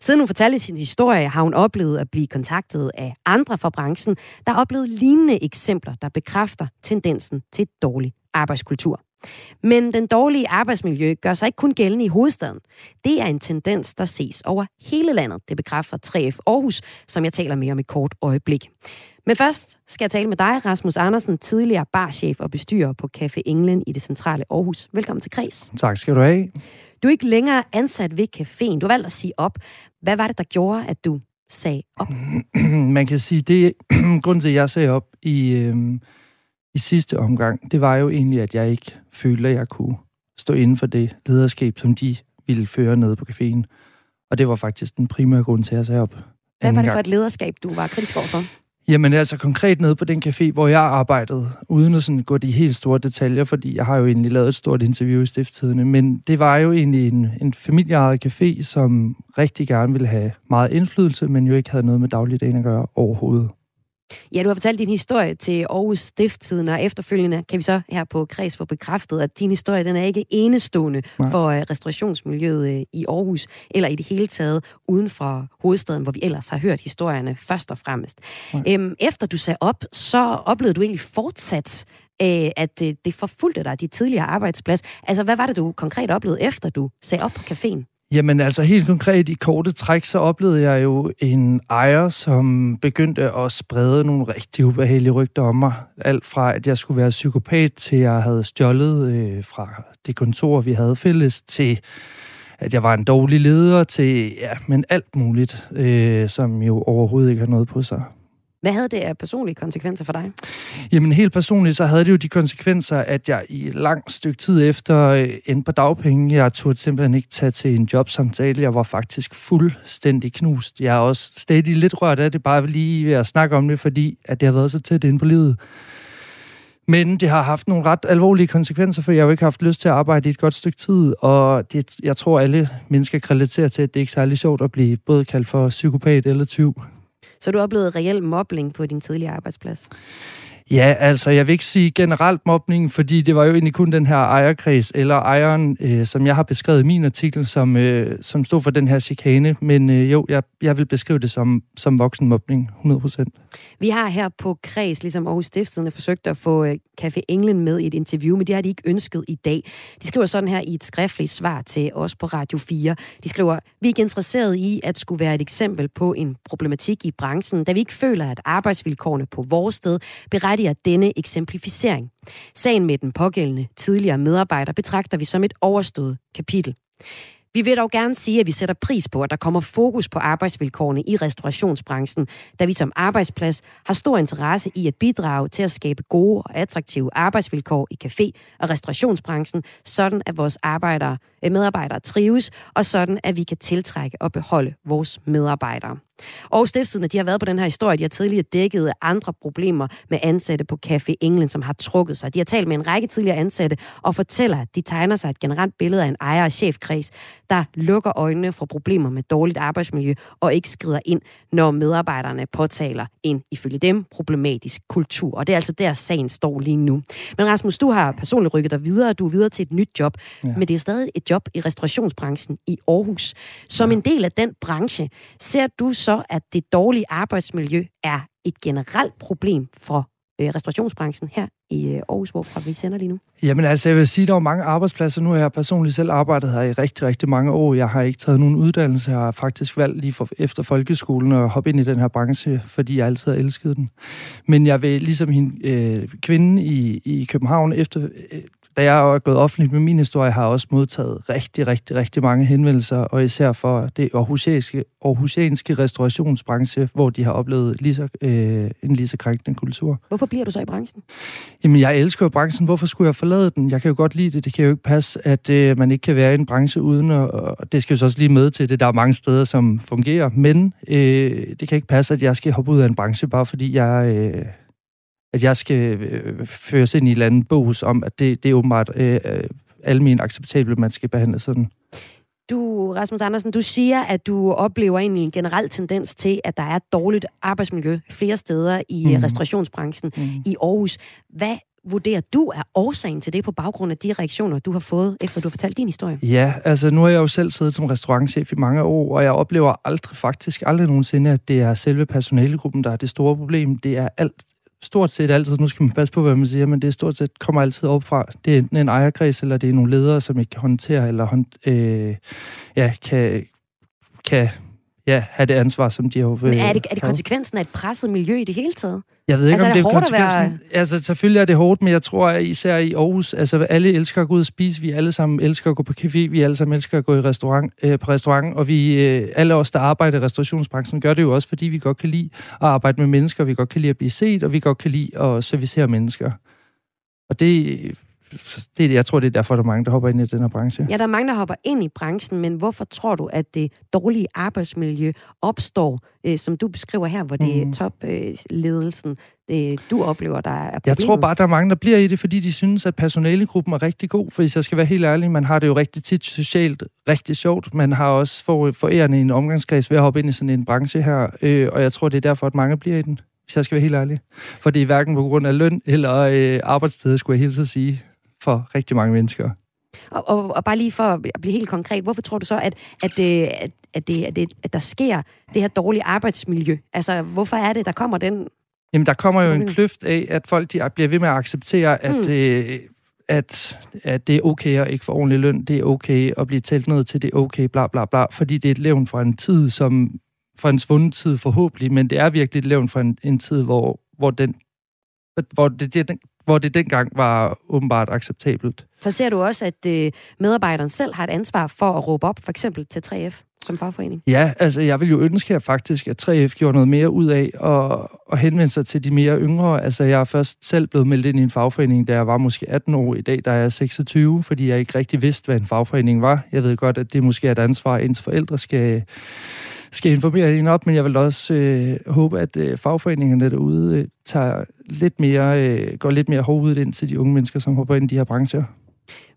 Siden hun fortalte sin historie, har hun oplevet at blive kontaktet af andre fra branchen, der har oplevet lignende eksempler, der bekræfter tendensen til dårlig arbejdskultur. Men den dårlige arbejdsmiljø gør sig ikke kun gældende i hovedstaden. Det er en tendens, der ses over hele landet. Det bekræfter 3F Aarhus, som jeg taler med om et kort øjeblik. Men først skal jeg tale med dig, Rasmus Andersen, tidligere barchef og bestyrer på Café England i det centrale Aarhus. Velkommen til Kreds. Tak skal du have. Du er ikke længere ansat ved caféen. Du valgte at sige op. Hvad var det, der gjorde, at du sagde op? Man kan sige, det grund til, at jeg sagde op i, øh, i sidste omgang, det var jo egentlig, at jeg ikke følte, at jeg kunne stå inden for det lederskab, som de ville føre nede på caféen. Og det var faktisk den primære grund til, at jeg sagde op. Hvad var det for et lederskab, du var kritisk overfor? Jamen altså konkret nede på den café, hvor jeg arbejdede, uden at sådan gå de helt store detaljer, fordi jeg har jo egentlig lavet et stort interview i stifttidene, men det var jo egentlig en, en familieejet café, som rigtig gerne ville have meget indflydelse, men jo ikke havde noget med dagligdagen at gøre overhovedet. Ja, du har fortalt din historie til Aarhus Stifttiden, og efterfølgende kan vi så her på Kreds få bekræftet, at din historie den er ikke enestående Nej. for uh, restaurationsmiljøet uh, i Aarhus, eller i det hele taget uden for hovedstaden, hvor vi ellers har hørt historierne først og fremmest. Øhm, efter du sagde op, så oplevede du egentlig fortsat uh, at det forfulgte dig, dit tidligere arbejdsplads. Altså, hvad var det, du konkret oplevede, efter du sagde op på caféen? Jamen altså helt konkret i korte træk, så oplevede jeg jo en ejer, som begyndte at sprede nogle rigtig ubehagelige rygter om mig. Alt fra, at jeg skulle være psykopat, til jeg havde stjålet øh, fra det kontor, vi havde fælles, til at jeg var en dårlig leder, til ja, men alt muligt, øh, som jo overhovedet ikke har noget på sig. Hvad havde det af personlige konsekvenser for dig? Jamen helt personligt, så havde det jo de konsekvenser, at jeg i lang stykke tid efter øh, endte på dagpenge. Jeg turde simpelthen ikke tage til en jobsamtale. Jeg var faktisk fuldstændig knust. Jeg er også stadig lidt rørt af det, bare lige ved at snakke om det, fordi at det har været så tæt inde på livet. Men det har haft nogle ret alvorlige konsekvenser, for jeg har jo ikke haft lyst til at arbejde i et godt stykke tid, og det, jeg tror, alle mennesker kan relatere til, at det ikke er særlig sjovt at blive både kaldt for psykopat eller tyv. Så du oplevede reel mobling på din tidligere arbejdsplads? Ja, altså jeg vil ikke sige generelt mobning, fordi det var jo egentlig kun den her ejerkreds, eller ejeren, øh, som jeg har beskrevet i min artikel, som, øh, som stod for den her chikane. Men øh, jo, jeg, jeg vil beskrive det som, som voksenmobning, 100%. Vi har her på Kreds, ligesom Aarhus Stiftstidende, forsøgt at få øh, Café England med i et interview, men det har de ikke ønsket i dag. De skriver sådan her i et skriftligt svar til os på Radio 4. De skriver, vi er ikke interesseret i at skulle være et eksempel på en problematik i branchen, da vi ikke føler, at arbejdsvilkårene på vores sted berettiger denne eksemplificering. Sagen med den pågældende tidligere medarbejder betragter vi som et overstået kapitel. Vi vil dog gerne sige, at vi sætter pris på, at der kommer fokus på arbejdsvilkårene i restaurationsbranchen, da vi som arbejdsplads har stor interesse i at bidrage til at skabe gode og attraktive arbejdsvilkår i café- og restaurationsbranchen, sådan at vores arbejdere, medarbejdere trives, og sådan at vi kan tiltrække og beholde vores medarbejdere. Og stiftsiderne, de har været på den her historie. De har tidligere dækket andre problemer med ansatte på Café England, som har trukket sig. De har talt med en række tidligere ansatte og fortæller, at de tegner sig et generelt billede af en ejer- og chefkreds, der lukker øjnene for problemer med dårligt arbejdsmiljø og ikke skrider ind, når medarbejderne påtaler en, ifølge dem, problematisk kultur. Og det er altså der, sagen står lige nu. Men Rasmus, du har personligt rykket dig videre. Du er videre til et nyt job. Ja. Men det er stadig et job i restaurationsbranchen i Aarhus. Som ja. en del af den branche, ser du så så, at det dårlige arbejdsmiljø er et generelt problem for øh, restaurationsbranchen her i øh, Aarhus, hvorfra vi sender lige nu? Jamen altså, jeg vil sige, at der er mange arbejdspladser. Nu har jeg personligt selv arbejdet her i rigtig, rigtig mange år. Jeg har ikke taget nogen uddannelse. Jeg har faktisk valgt lige for, efter folkeskolen at hoppe ind i den her branche, fordi jeg altid har elsket den. Men jeg vil ligesom hende, øh, kvinden i, i København, efter, øh, da jeg er gået offentligt med min historie, har jeg også modtaget rigtig, rigtig, rigtig mange henvendelser, og især for det aarhusianske, aarhusianske restaurationsbranche, hvor de har oplevet lige så, øh, en lige så krænkende kultur. Hvorfor bliver du så i branchen? Jamen, jeg elsker jo branchen. Hvorfor skulle jeg forlade den? Jeg kan jo godt lide det. Det kan jo ikke passe, at øh, man ikke kan være i en branche uden, og, og det skal jo så også lige med til det. Der er mange steder, som fungerer, men øh, det kan ikke passe, at jeg skal hoppe ud af en branche, bare fordi jeg... Øh, at jeg skal øh, føres ind i et eller andet bogs om, at det, det er åbenbart øh, øh almen acceptabelt, man skal behandle sådan. Du, Rasmus Andersen, du siger, at du oplever egentlig en generel tendens til, at der er dårligt arbejdsmiljø flere steder i mm. restaurationsbranchen mm. i Aarhus. Hvad vurderer du er årsagen til det på baggrund af de reaktioner, du har fået, efter du har fortalt din historie? Ja, altså nu har jeg jo selv siddet som restaurantchef i mange år, og jeg oplever aldrig, faktisk aldrig nogensinde, at det er selve personalegruppen, der er det store problem. Det er alt stort set altid, nu skal man passe på, hvad man siger, men det er stort set kommer altid op fra. Det er enten en ejerkreds, eller det er nogle ledere, som ikke kan håndtere, eller hånd, øh, ja, kan, kan ja, have det ansvar, som de har øh, Men er det, er det konsekvensen af et presset miljø i det hele taget? Jeg ved ikke, altså, om det er, det er konsekvensen. Være... Altså, selvfølgelig er det hårdt, men jeg tror, at især i Aarhus, altså alle elsker at gå ud og spise, vi alle sammen elsker at gå på café, vi alle sammen elsker at gå i restaurant, øh, på restaurant, og vi, øh, alle os, der arbejder i restaurationsbranchen, gør det jo også, fordi vi godt kan lide at arbejde med mennesker, vi godt kan lide at blive set, og vi godt kan lide at servicere mennesker. Og det det, jeg tror, det er derfor, der er mange, der hopper ind i den her branche. Ja, der er mange, der hopper ind i branchen, men hvorfor tror du, at det dårlige arbejdsmiljø opstår, øh, som du beskriver her, hvor det mm. er topledelsen, øh, du oplever, der er problemet? Jeg tror bare, der er mange, der bliver i det, fordi de synes, at personalegruppen er rigtig god. For hvis jeg skal være helt ærlig, man har det jo rigtig tit socialt rigtig sjovt. Man har også for, forærende en omgangskreds ved at hoppe ind i sådan en branche her, øh, og jeg tror, det er derfor, at mange bliver i den hvis jeg skal være helt ærlig. For det er hverken på grund af løn eller øh, arbejdstid, skulle jeg helt så sige for rigtig mange mennesker. Og, og, og bare lige for at blive helt konkret, hvorfor tror du så, at, at, det, at, at, det, at, det, at der sker det her dårlige arbejdsmiljø? Altså, hvorfor er det, der kommer den... Jamen, der kommer jo en kløft af, at folk de bliver ved med at acceptere, at, mm. øh, at, at det er okay at ikke få ordentlig løn, det er okay at blive talt ned til, det er okay, bla bla bla, fordi det er et levn fra en tid, som fra en svunden tid forhåbentlig, men det er virkelig et levn fra en, en tid, hvor, hvor den hvor det, det, hvor det dengang var åbenbart acceptabelt. Så ser du også, at øh, medarbejderen selv har et ansvar for at råbe op, for eksempel til 3F som fagforening? Ja, altså jeg vil jo ønske her faktisk, at 3F gjorde noget mere ud af at, at henvende sig til de mere yngre. Altså jeg er først selv blevet meldt ind i en fagforening, da jeg var måske 18 år. I dag der er jeg 26, fordi jeg ikke rigtig vidste, hvad en fagforening var. Jeg ved godt, at det måske er et ansvar, ens forældre skal skal informere en op, men jeg vil også øh, håbe, at øh, fagforeningerne derude øh, tager lidt mere, øh, går lidt mere hovedet ind til de unge mennesker, som hopper ind i de her brancher.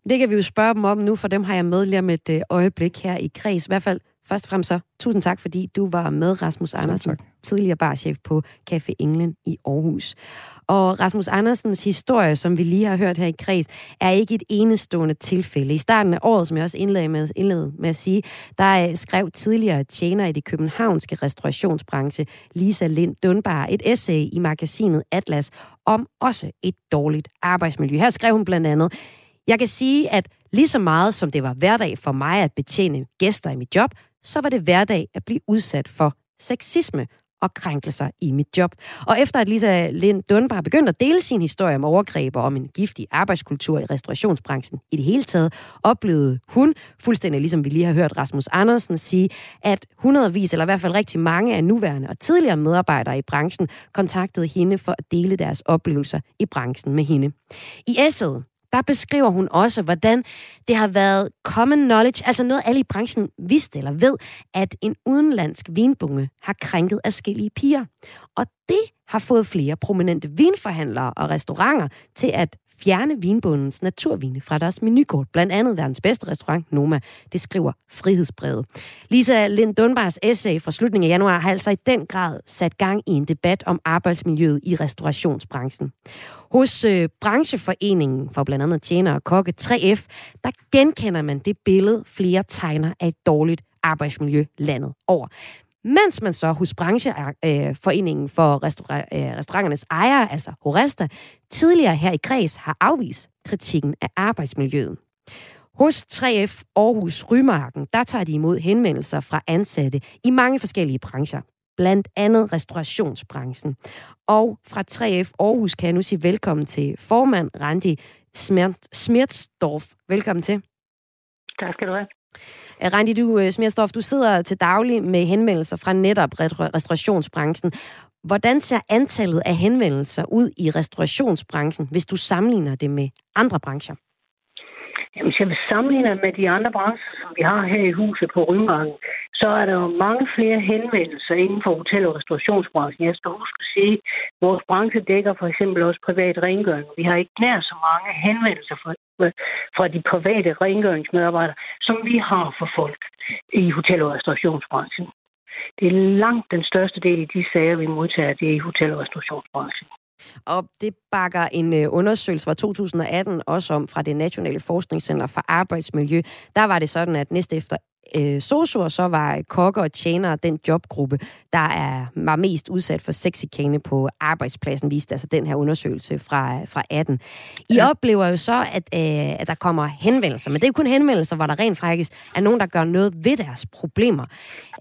Det kan vi jo spørge dem om nu, for dem har jeg med lige om et øh, øjeblik her i kreds. I hvert fald først og fremmest så, tusind tak, fordi du var med, Rasmus Andersen, tidligere barchef på Café England i Aarhus. Og Rasmus Andersens historie, som vi lige har hørt her i kreds, er ikke et enestående tilfælde. I starten af året, som jeg også indledte med, indledte med at sige, der øh, skrev tidligere tjener i det københavnske restaurationsbranche, Lisa Lind Dunbar, et essay i magasinet Atlas om også et dårligt arbejdsmiljø. Her skrev hun blandt andet, jeg kan sige, at lige så meget som det var hverdag for mig at betjene gæster i mit job, så var det hverdag at blive udsat for sexisme og krænkelser i mit job. Og efter at Lisa Lind Dunbar begyndte at dele sin historie om overgreb og om en giftig arbejdskultur i restaurationsbranchen i det hele taget, oplevede hun, fuldstændig ligesom vi lige har hørt Rasmus Andersen sige, at hundredvis, eller i hvert fald rigtig mange af nuværende og tidligere medarbejdere i branchen, kontaktede hende for at dele deres oplevelser i branchen med hende. I essayet der beskriver hun også, hvordan det har været common knowledge, altså noget alle i branchen vidste eller ved, at en udenlandsk vinbunge har krænket afskillige piger. Og det har fået flere prominente vinforhandlere og restauranter til at fjerne vinbundens naturvine fra deres menukort. Blandt andet verdens bedste restaurant, Noma. Det skriver Frihedsbrevet. Lisa Lind Dunbars essay fra slutningen af januar har altså i den grad sat gang i en debat om arbejdsmiljøet i restaurationsbranchen. Hos øh, brancheforeningen for blandt andet tjener og kokke 3F, der genkender man det billede, flere tegner af et dårligt arbejdsmiljø landet over. Mens man så hos brancheforeningen øh, for restaur- øh, restauranternes ejere, altså Horesta, tidligere her i Græs har afvist kritikken af arbejdsmiljøet. Hos 3F Aarhus Rymarken, der tager de imod henvendelser fra ansatte i mange forskellige brancher. Blandt andet restaurationsbranchen. Og fra 3F Aarhus kan jeg nu sige velkommen til formand Randi Smirtsdorf. Velkommen til. Tak skal du have. Øh, Randi, du, øh, Smirstof, du sidder til daglig med henvendelser fra netop restaurationsbranchen. Hvordan ser antallet af henvendelser ud i restaurationsbranchen, hvis du sammenligner det med andre brancher? Jamen, hvis jeg sammenligner med de andre brancher, som vi har her i huset på Rymarken, så er der jo mange flere henvendelser inden for hotel- og restaurationsbranchen. Jeg skal huske at sige, at vores branche dækker for eksempel også privat rengøring. Vi har ikke nær så mange henvendelser fra, fra de private rengøringsmedarbejdere, som vi har for folk i hotel- og restaurationsbranchen. Det er langt den største del af de sager, vi modtager, det er i hotel- og restaurationsbranchen. Og det bakker en øh, undersøgelse fra 2018 også om fra det Nationale Forskningscenter for Arbejdsmiljø. Der var det sådan, at næste efter øh, sosuer, så var kokker og tjenere den jobgruppe, der er, var mest udsat for sexikane på arbejdspladsen, viste altså den her undersøgelse fra, fra 18. I ja. oplever jo så, at, øh, at der kommer henvendelser, men det er jo kun henvendelser, hvor der rent faktisk er nogen, der gør noget ved deres problemer.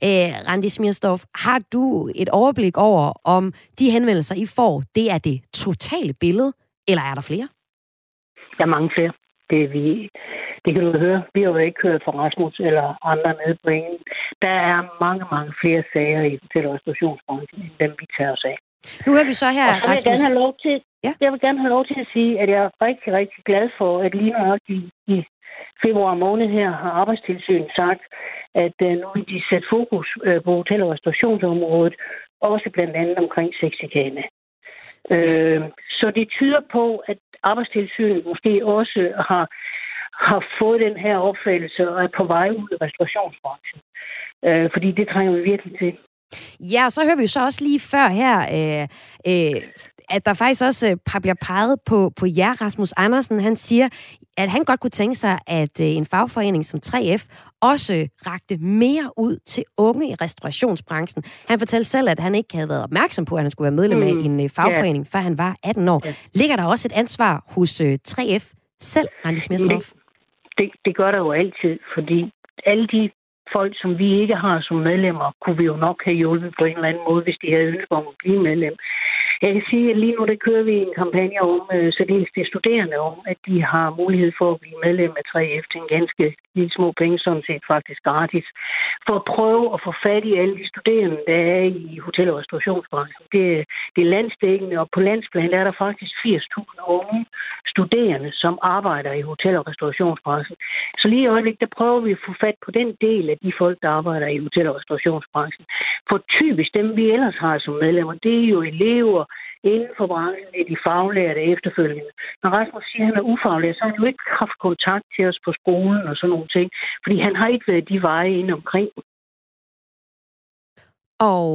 Øh, Randi Smirstof, har du et overblik over, om de henvendelser, I får, det er det totale billede, eller er der flere? Der er mange flere. Det, vi, det kan du høre. Vi har jo ikke hørt fra Rasmus eller andre nede på ingen. Der er mange, mange flere sager i hotel- og restaurationsbranchen, end dem vi tager os af. Nu er vi så her, og så vil jeg gerne have lov til, ja. jeg vil gerne have lov til at sige, at jeg er rigtig, rigtig glad for, at lige nok i, i februar måned her har Arbejdstilsynet sagt, at uh, nu vil de sætte fokus uh, på hotel- og restaurationsområdet, også blandt andet omkring sexikane. Uh, så det tyder på, at Arbejdstilsynet måske også har har fået den her opfattelse og er på vej ud af restaurationsbranchen. Øh, fordi det trænger vi virkelig til. Ja, og så hører vi jo så også lige før her, øh, øh, at der faktisk også øh, bliver peget på, på jer, Rasmus Andersen. Han siger, at han godt kunne tænke sig, at øh, en fagforening som 3F også rakte mere ud til unge i restaurationsbranchen. Han fortalte selv, at han ikke havde været opmærksom på, at han skulle være medlem af mm. en øh, fagforening, yeah. før han var 18 år. Yeah. Ligger der også et ansvar hos øh, 3F selv, Randi Smirsdorf? Det, det gør der jo altid, fordi alle de folk, som vi ikke har som medlemmer, kunne vi jo nok have hjulpet på en eller anden måde, hvis de havde ønsket om at blive medlem. Jeg kan sige, at lige nu der kører vi en kampagne om, øh, så det er studerende om, at de har mulighed for at blive medlem af 3F til en ganske lille små penge, sådan set faktisk gratis, for at prøve at få fat i alle de studerende, der er i hotel- og restaurationsbranchen. Det, det er landsdækkende, og på landsplan der er der faktisk 80.000 unge studerende, som arbejder i hotel- og restaurationsbranchen. Så lige i øjeblikket, der prøver vi at få fat på den del af de folk, der arbejder i hotel- og restaurationsbranchen. For typisk dem, vi ellers har som medlemmer, det er jo elever, inden for branchen er de faglærte efterfølgende. Når Rasmus siger, at han er ufaglært, så har han jo ikke haft kontakt til os på skolen og sådan nogle ting, fordi han har ikke været de veje ind omkring. Og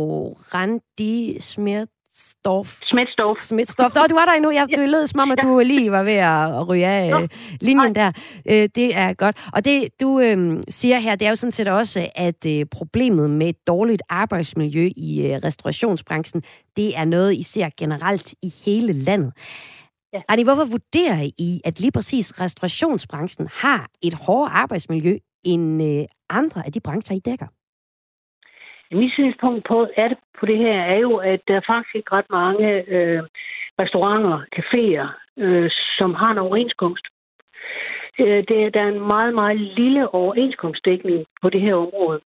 Randi Smer Smidstorf. Smidstorf. Smidstorf. Nå, du var der endnu. Ja, du lød som om, at du lige var ved at ryge af øh, linjen der. Øh, det er godt. Og det, du øh, siger her, det er jo sådan set også, at øh, problemet med et dårligt arbejdsmiljø i øh, restaurationsbranchen, det er noget, I ser generelt i hele landet. Ja. Arne, hvorfor vurderer I, at lige præcis restaurationsbranchen har et hårdere arbejdsmiljø end øh, andre af de brancher, I dækker? Mit synspunkt på, er det, på det her er jo, at der er faktisk ikke ret mange øh, restauranter, caféer, øh, som har en overenskomst. Øh, det, der er en meget, meget lille overenskomstdækning på det her område.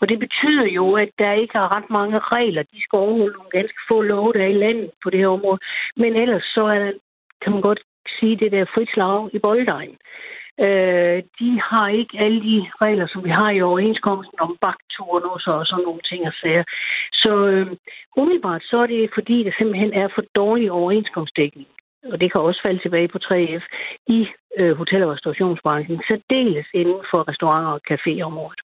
Og det betyder jo, at der ikke er ret mange regler. De skal overholde nogle ganske få love, der er i landet på det her område. Men ellers så er der, kan man godt sige, det der frit slag i bolddejen. Øh, de har ikke alle de regler, som vi har i overenskomsten om bakturen og sådan nogle ting og sager. Så øh, umiddelbart så er det fordi, det simpelthen er for dårlig overenskomstdækning. Og det kan også falde tilbage på 3F i øh, hotel- og restaurationsbranchen, særdeles inden for restauranter og caféområdet.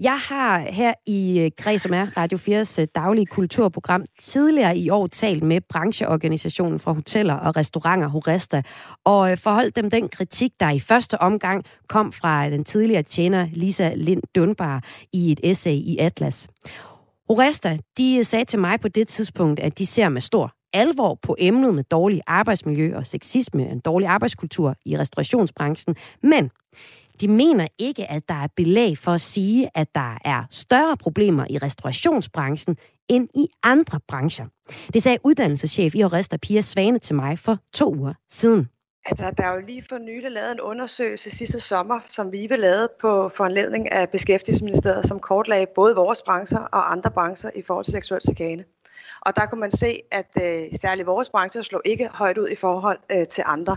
Jeg har her i øh, Græs som er Radio 4's øh, daglige kulturprogram. Tidligere i år talt med brancheorganisationen fra hoteller og restauranter Horesta. Og øh, forholdt dem den kritik, der i første omgang kom fra den tidligere tjener Lisa Lind Dunbar i et essay i Atlas. Horesta, de sagde til mig på det tidspunkt, at de ser med stor alvor på emnet med dårlig arbejdsmiljø og sexisme, en dårlig arbejdskultur i restaurationsbranchen, men de mener ikke, at der er belæg for at sige, at der er større problemer i restaurationsbranchen end i andre brancher. Det sagde uddannelseschef i Oresta Pia Svane til mig for to uger siden. Altså, der er jo lige for nylig lavet en undersøgelse sidste sommer, som vi lavede på foranledning af Beskæftigelsesministeriet, som kortlagde både vores brancher og andre brancher i forhold til seksuel chikane. Og der kunne man se, at øh, særligt vores branche slog ikke højt ud i forhold øh, til andre.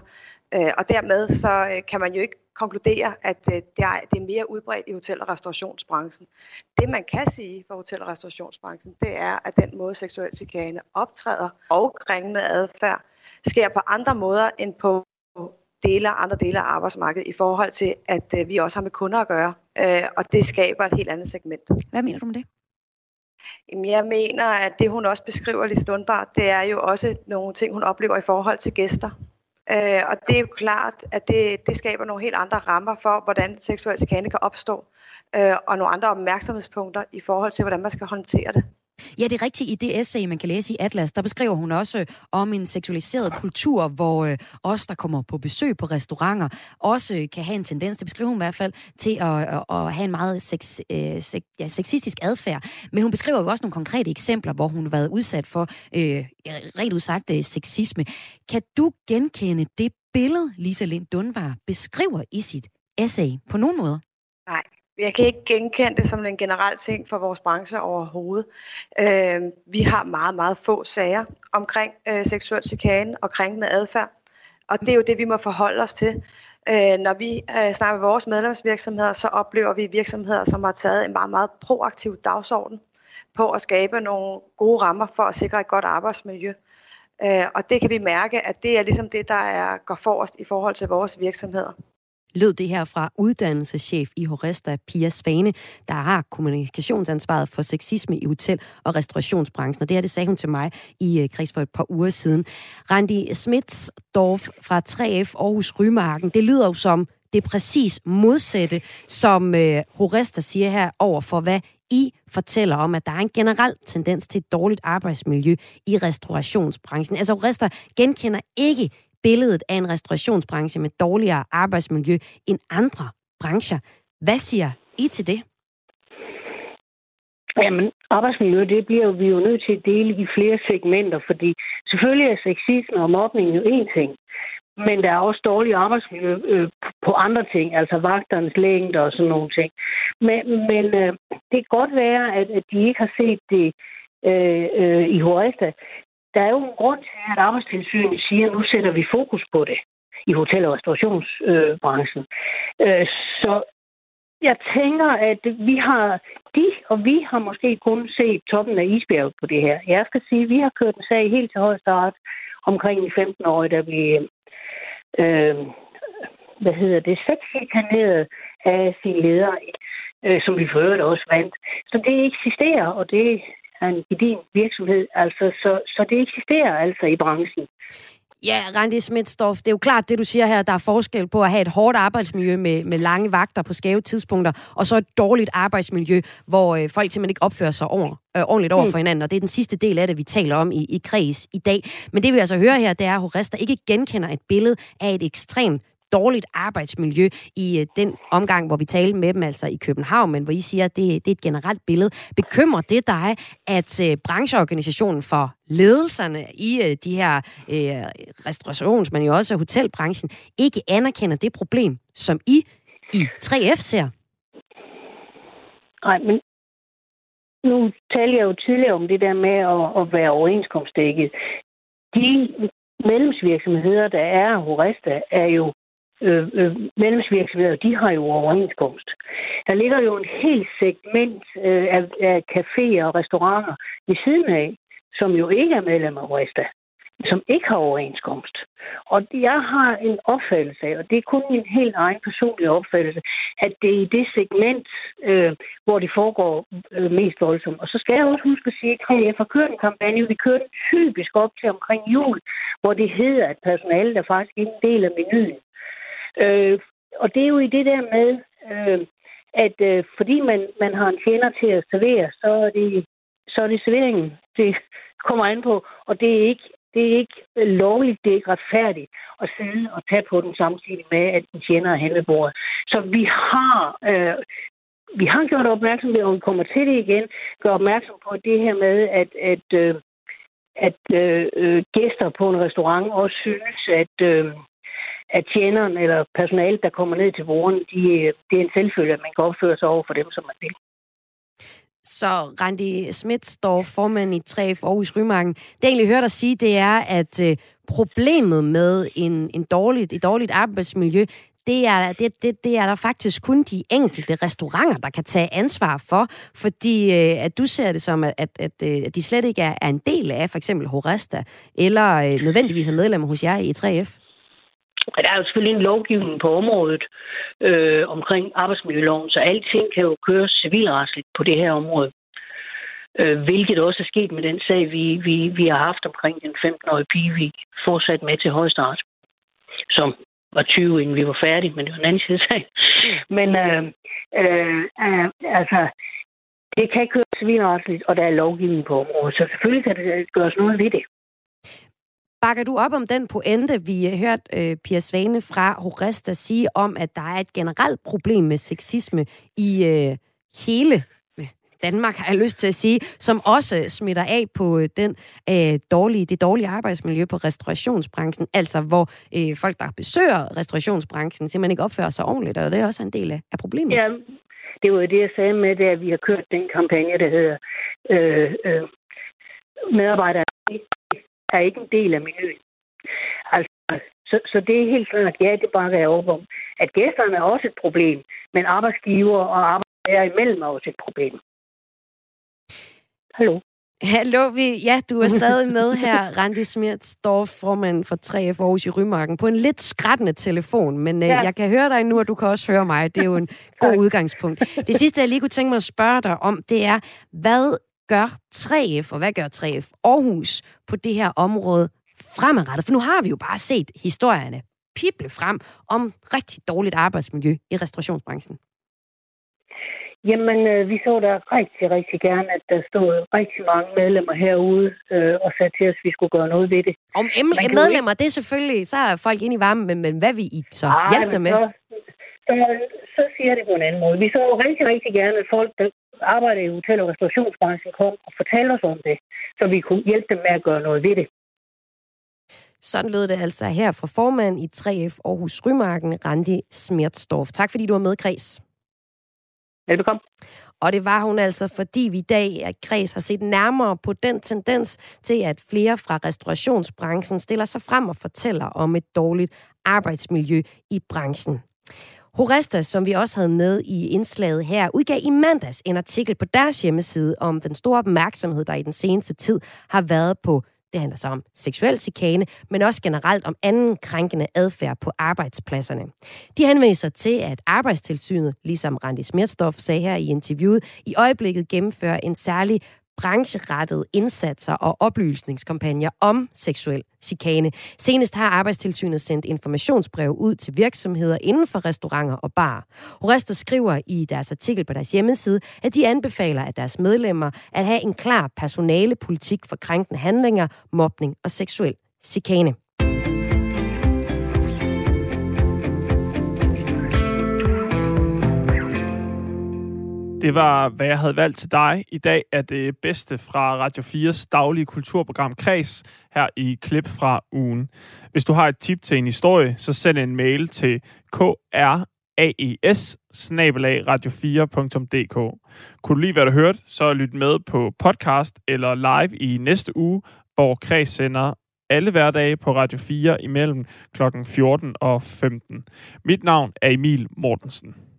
Øh, og dermed så øh, kan man jo ikke konkludere, at øh, det, er, det er mere udbredt i hotel- og restaurationsbranchen. Det man kan sige for hotel- og restaurationsbranchen, det er, at den måde seksuel chikane optræder og krænkende adfærd sker på andre måder end på dele af andre dele af arbejdsmarkedet i forhold til, at øh, vi også har med kunder at gøre. Øh, og det skaber et helt andet segment. Hvad mener du med det? Jamen, jeg mener, at det hun også beskriver, Lise Lundbar, det er jo også nogle ting, hun oplever i forhold til gæster. Øh, og det er jo klart, at det, det skaber nogle helt andre rammer for, hvordan seksuel chikane kan opstå, øh, og nogle andre opmærksomhedspunkter i forhold til, hvordan man skal håndtere det. Ja, det er rigtigt. I det essay, man kan læse i Atlas, der beskriver hun også øh, om en seksualiseret kultur, hvor øh, os, der kommer på besøg på restauranter, også øh, kan have en tendens, det beskriver hun i hvert fald, til at, øh, at, at have en meget sex, øh, sex, ja, sexistisk adfærd. Men hun beskriver jo også nogle konkrete eksempler, hvor hun har været udsat for øh, rent udsagt øh, sexisme. Kan du genkende det billede, Lisa Lind Dunbar beskriver i sit essay på nogen måder? Nej, jeg kan ikke genkende det som en generel ting for vores branche overhovedet. Øh, vi har meget, meget få sager omkring øh, seksuel chikane og krænkende adfærd. Og det er jo det, vi må forholde os til. Øh, når vi øh, snakker med vores medlemsvirksomheder, så oplever vi virksomheder, som har taget en meget, meget proaktiv dagsorden på at skabe nogle gode rammer for at sikre et godt arbejdsmiljø. Øh, og det kan vi mærke, at det er ligesom det, der er, går forrest i forhold til vores virksomheder lød det her fra uddannelseschef i Horesta, Pia Svane, der har kommunikationsansvaret for sexisme i hotel- og restaurationsbranchen. Og det her, det sagde hun til mig i øh, kreds for et par uger siden. Randi Smitsdorf fra 3F Aarhus Rymarken, det lyder jo som det præcis modsatte, som øh, Horesta siger her over for, hvad I fortæller om, at der er en generel tendens til et dårligt arbejdsmiljø i restaurationsbranchen. Altså Horesta genkender ikke billedet af en restaurationsbranche med dårligere arbejdsmiljø end andre brancher. Hvad siger I til det? Jamen, arbejdsmiljø, det bliver jo, vi jo nødt til at dele i flere segmenter, fordi selvfølgelig er sexisme og mobning jo én ting, men der er også dårlig arbejdsmiljø øh, på andre ting, altså vagternes længde og sådan nogle ting. Men, men øh, det kan godt være, at, at de ikke har set det øh, øh, i Horesta der er jo en grund til, at arbejdstilsynet siger, at nu sætter vi fokus på det i hotel- og restaurationsbranchen. Øh, så jeg tænker, at vi har, de og vi har måske kun set toppen af isbjerget på det her. Jeg skal sige, at vi har kørt en sag helt til højesteret omkring i 15 år, da vi, øh, hvad hedder det, sexikaneret af sin leder. øh, som vi for øvrigt også vandt. Så det eksisterer, og det er en din virksomhed, altså, så, så det eksisterer altså i branchen. Ja, Randi Smitsdorf, det er jo klart, det du siger her, der er forskel på at have et hårdt arbejdsmiljø med, med lange vagter på skæve tidspunkter, og så et dårligt arbejdsmiljø, hvor øh, folk simpelthen ikke opfører sig over, øh, ordentligt over mm. for hinanden, og det er den sidste del af det, vi taler om i, i kreds i dag. Men det vi altså hører her, det er, at Horesta ikke genkender et billede af et ekstremt dårligt arbejdsmiljø i øh, den omgang, hvor vi talte med dem, altså i København, men hvor I siger, at det, det er et generelt billede. Bekymrer det dig, at øh, brancheorganisationen for ledelserne i øh, de her øh, restaurations, men jo også hotelbranchen, ikke anerkender det problem, som I i 3F ser? Nej, men nu talte jeg jo tidligere om det der med at, at være overenskomstdækket. De medlemsvirksomheder, der er Horesta, er jo øh, øh, medlemsvirksomheder, de har jo overenskomst. Der ligger jo en helt segment øh, af, af caféer og restauranter ved siden af, som jo ikke er medlem af Resta, som ikke har overenskomst. Og jeg har en opfattelse af, og det er kun min helt egen personlige opfattelse, at det er i det segment, øh, hvor det foregår øh, mest voldsomt. Og så skal jeg også huske at sige, at jeg har kørt en kampagne, vi kørte typisk op til omkring jul, hvor det hedder, at personalet er faktisk ikke en del af menuen. Øh, og det er jo i det der med, øh, at øh, fordi man, man har en tjener til at servere, så er det, så er det serveringen, det kommer an på. Og det er ikke, det er ikke lovligt, det er ikke retfærdigt at sidde og tage på den samtidig med, at en tjener er hen ved bordet. Så vi har, øh, vi har gjort opmærksom på, og vi kommer til det igen, gør opmærksom på det her med, at, at, øh, at øh, gæster på en restaurant også synes, at, øh, at tjeneren eller personalet, der kommer ned til voren, de, det er en selvfølge, at man kan opføre sig over for dem, som man vil. Så Randi Schmidt står formand i 3F Aarhus Rymarken. Det jeg egentlig hørt dig sige, det er, at øh, problemet med en, en dårligt, et dårligt arbejdsmiljø, det er, det, det, det er der faktisk kun de enkelte restauranter, der kan tage ansvar for, fordi øh, at du ser det som, at, at, at, øh, at de slet ikke er, er en del af for eksempel Horesta, eller øh, nødvendigvis er medlemmer hos jer i 3F. Der er jo selvfølgelig en lovgivning på området øh, omkring arbejdsmiljøloven, så alting kan jo køres civilretsligt på det her område. Øh, hvilket også er sket med den sag, vi, vi, vi har haft omkring den 15-årige pige, vi fortsat med til højstart, som var 20, inden vi var færdige, men det var en anden sag. Men øh, øh, øh, altså, det kan køres civilretsligt, og der er lovgivning på området, så selvfølgelig kan det gøres noget ved det. Bakker du op om den pointe, vi har hørt øh, Pia Svane fra Horesta sige om, at der er et generelt problem med sexisme i øh, hele Danmark, har jeg lyst til at sige, som også øh, smitter af på øh, den øh, dårlige, det dårlige arbejdsmiljø på restaurationsbranchen, altså hvor øh, folk, der besøger restaurationsbranchen, simpelthen ikke opfører sig ordentligt, og det er også en del af, af problemet. Ja, det var det, jeg sagde med det, at vi har kørt den kampagne, der hedder øh, øh, medarbejdere er ikke en del af menuen. Altså, så, så det er helt klart, ja, det bakker jeg op om. At gæsterne er også et problem, men arbejdsgiver og arbejdsgiver imellem er også et problem. Hallo? Hallo, vi, ja, du er stadig med her, Randi Smirtsdorf, formand for 3F Aarhus i Rymarken, på en lidt skrættende telefon, men øh, ja. jeg kan høre dig nu, og du kan også høre mig. Det er jo en god udgangspunkt. Det sidste, jeg lige kunne tænke mig at spørge dig om, det er, hvad gør 3F, og hvad gør 3F Aarhus på det her område fremadrettet? For nu har vi jo bare set historierne pible frem om rigtig dårligt arbejdsmiljø i restaurationsbranchen. Jamen, øh, vi så da rigtig, rigtig gerne, at der stod rigtig mange medlemmer herude øh, og sagde til os, at vi skulle gøre noget ved det. Om em- medlemmer, det er selvfølgelig, så er folk ind i varmen, men, men hvad vi I så Ej, hjælpe med? Så, så, så siger det på en anden måde. Vi så rigtig, rigtig gerne, at folk, der arbejder i hotel- og restaurationsbranchen, kom og fortalte os om det, så vi kunne hjælpe dem med at gøre noget ved det. Sådan lød det altså her fra formand i 3F Aarhus Rymarken, Randi Smertsdorf. Tak fordi du var med, Kreds. Velbekomme. Og det var hun altså, fordi vi i dag at Kreds har set nærmere på den tendens til, at flere fra restaurationsbranchen stiller sig frem og fortæller om et dårligt arbejdsmiljø i branchen. Horesta, som vi også havde med i indslaget her, udgav i mandags en artikel på deres hjemmeside om den store opmærksomhed, der i den seneste tid har været på Det handler så om seksuel chikane, men også generelt om anden krænkende adfærd på arbejdspladserne. De henviser til, at arbejdstilsynet, ligesom Randi Smirtstof sagde her i interviewet, i øjeblikket gennemfører en særlig brancherettede indsatser og oplysningskampagner om seksuel chikane. Senest har Arbejdstilsynet sendt informationsbrev ud til virksomheder inden for restauranter og bar. Horester skriver i deres artikel på deres hjemmeside, at de anbefaler at deres medlemmer at have en klar personalepolitik for krænkende handlinger, mobning og seksuel chikane. Det var, hvad jeg havde valgt til dig. I dag er det bedste fra Radio 4's daglige kulturprogram Kreds, her i klip fra ugen. Hvis du har et tip til en historie, så send en mail til kraes radio4.dk. Kunne du lide, hvad du hørte, så lyt med på podcast eller live i næste uge, hvor Kreds sender alle hverdage på Radio 4 imellem kl. 14 og 15. Mit navn er Emil Mortensen.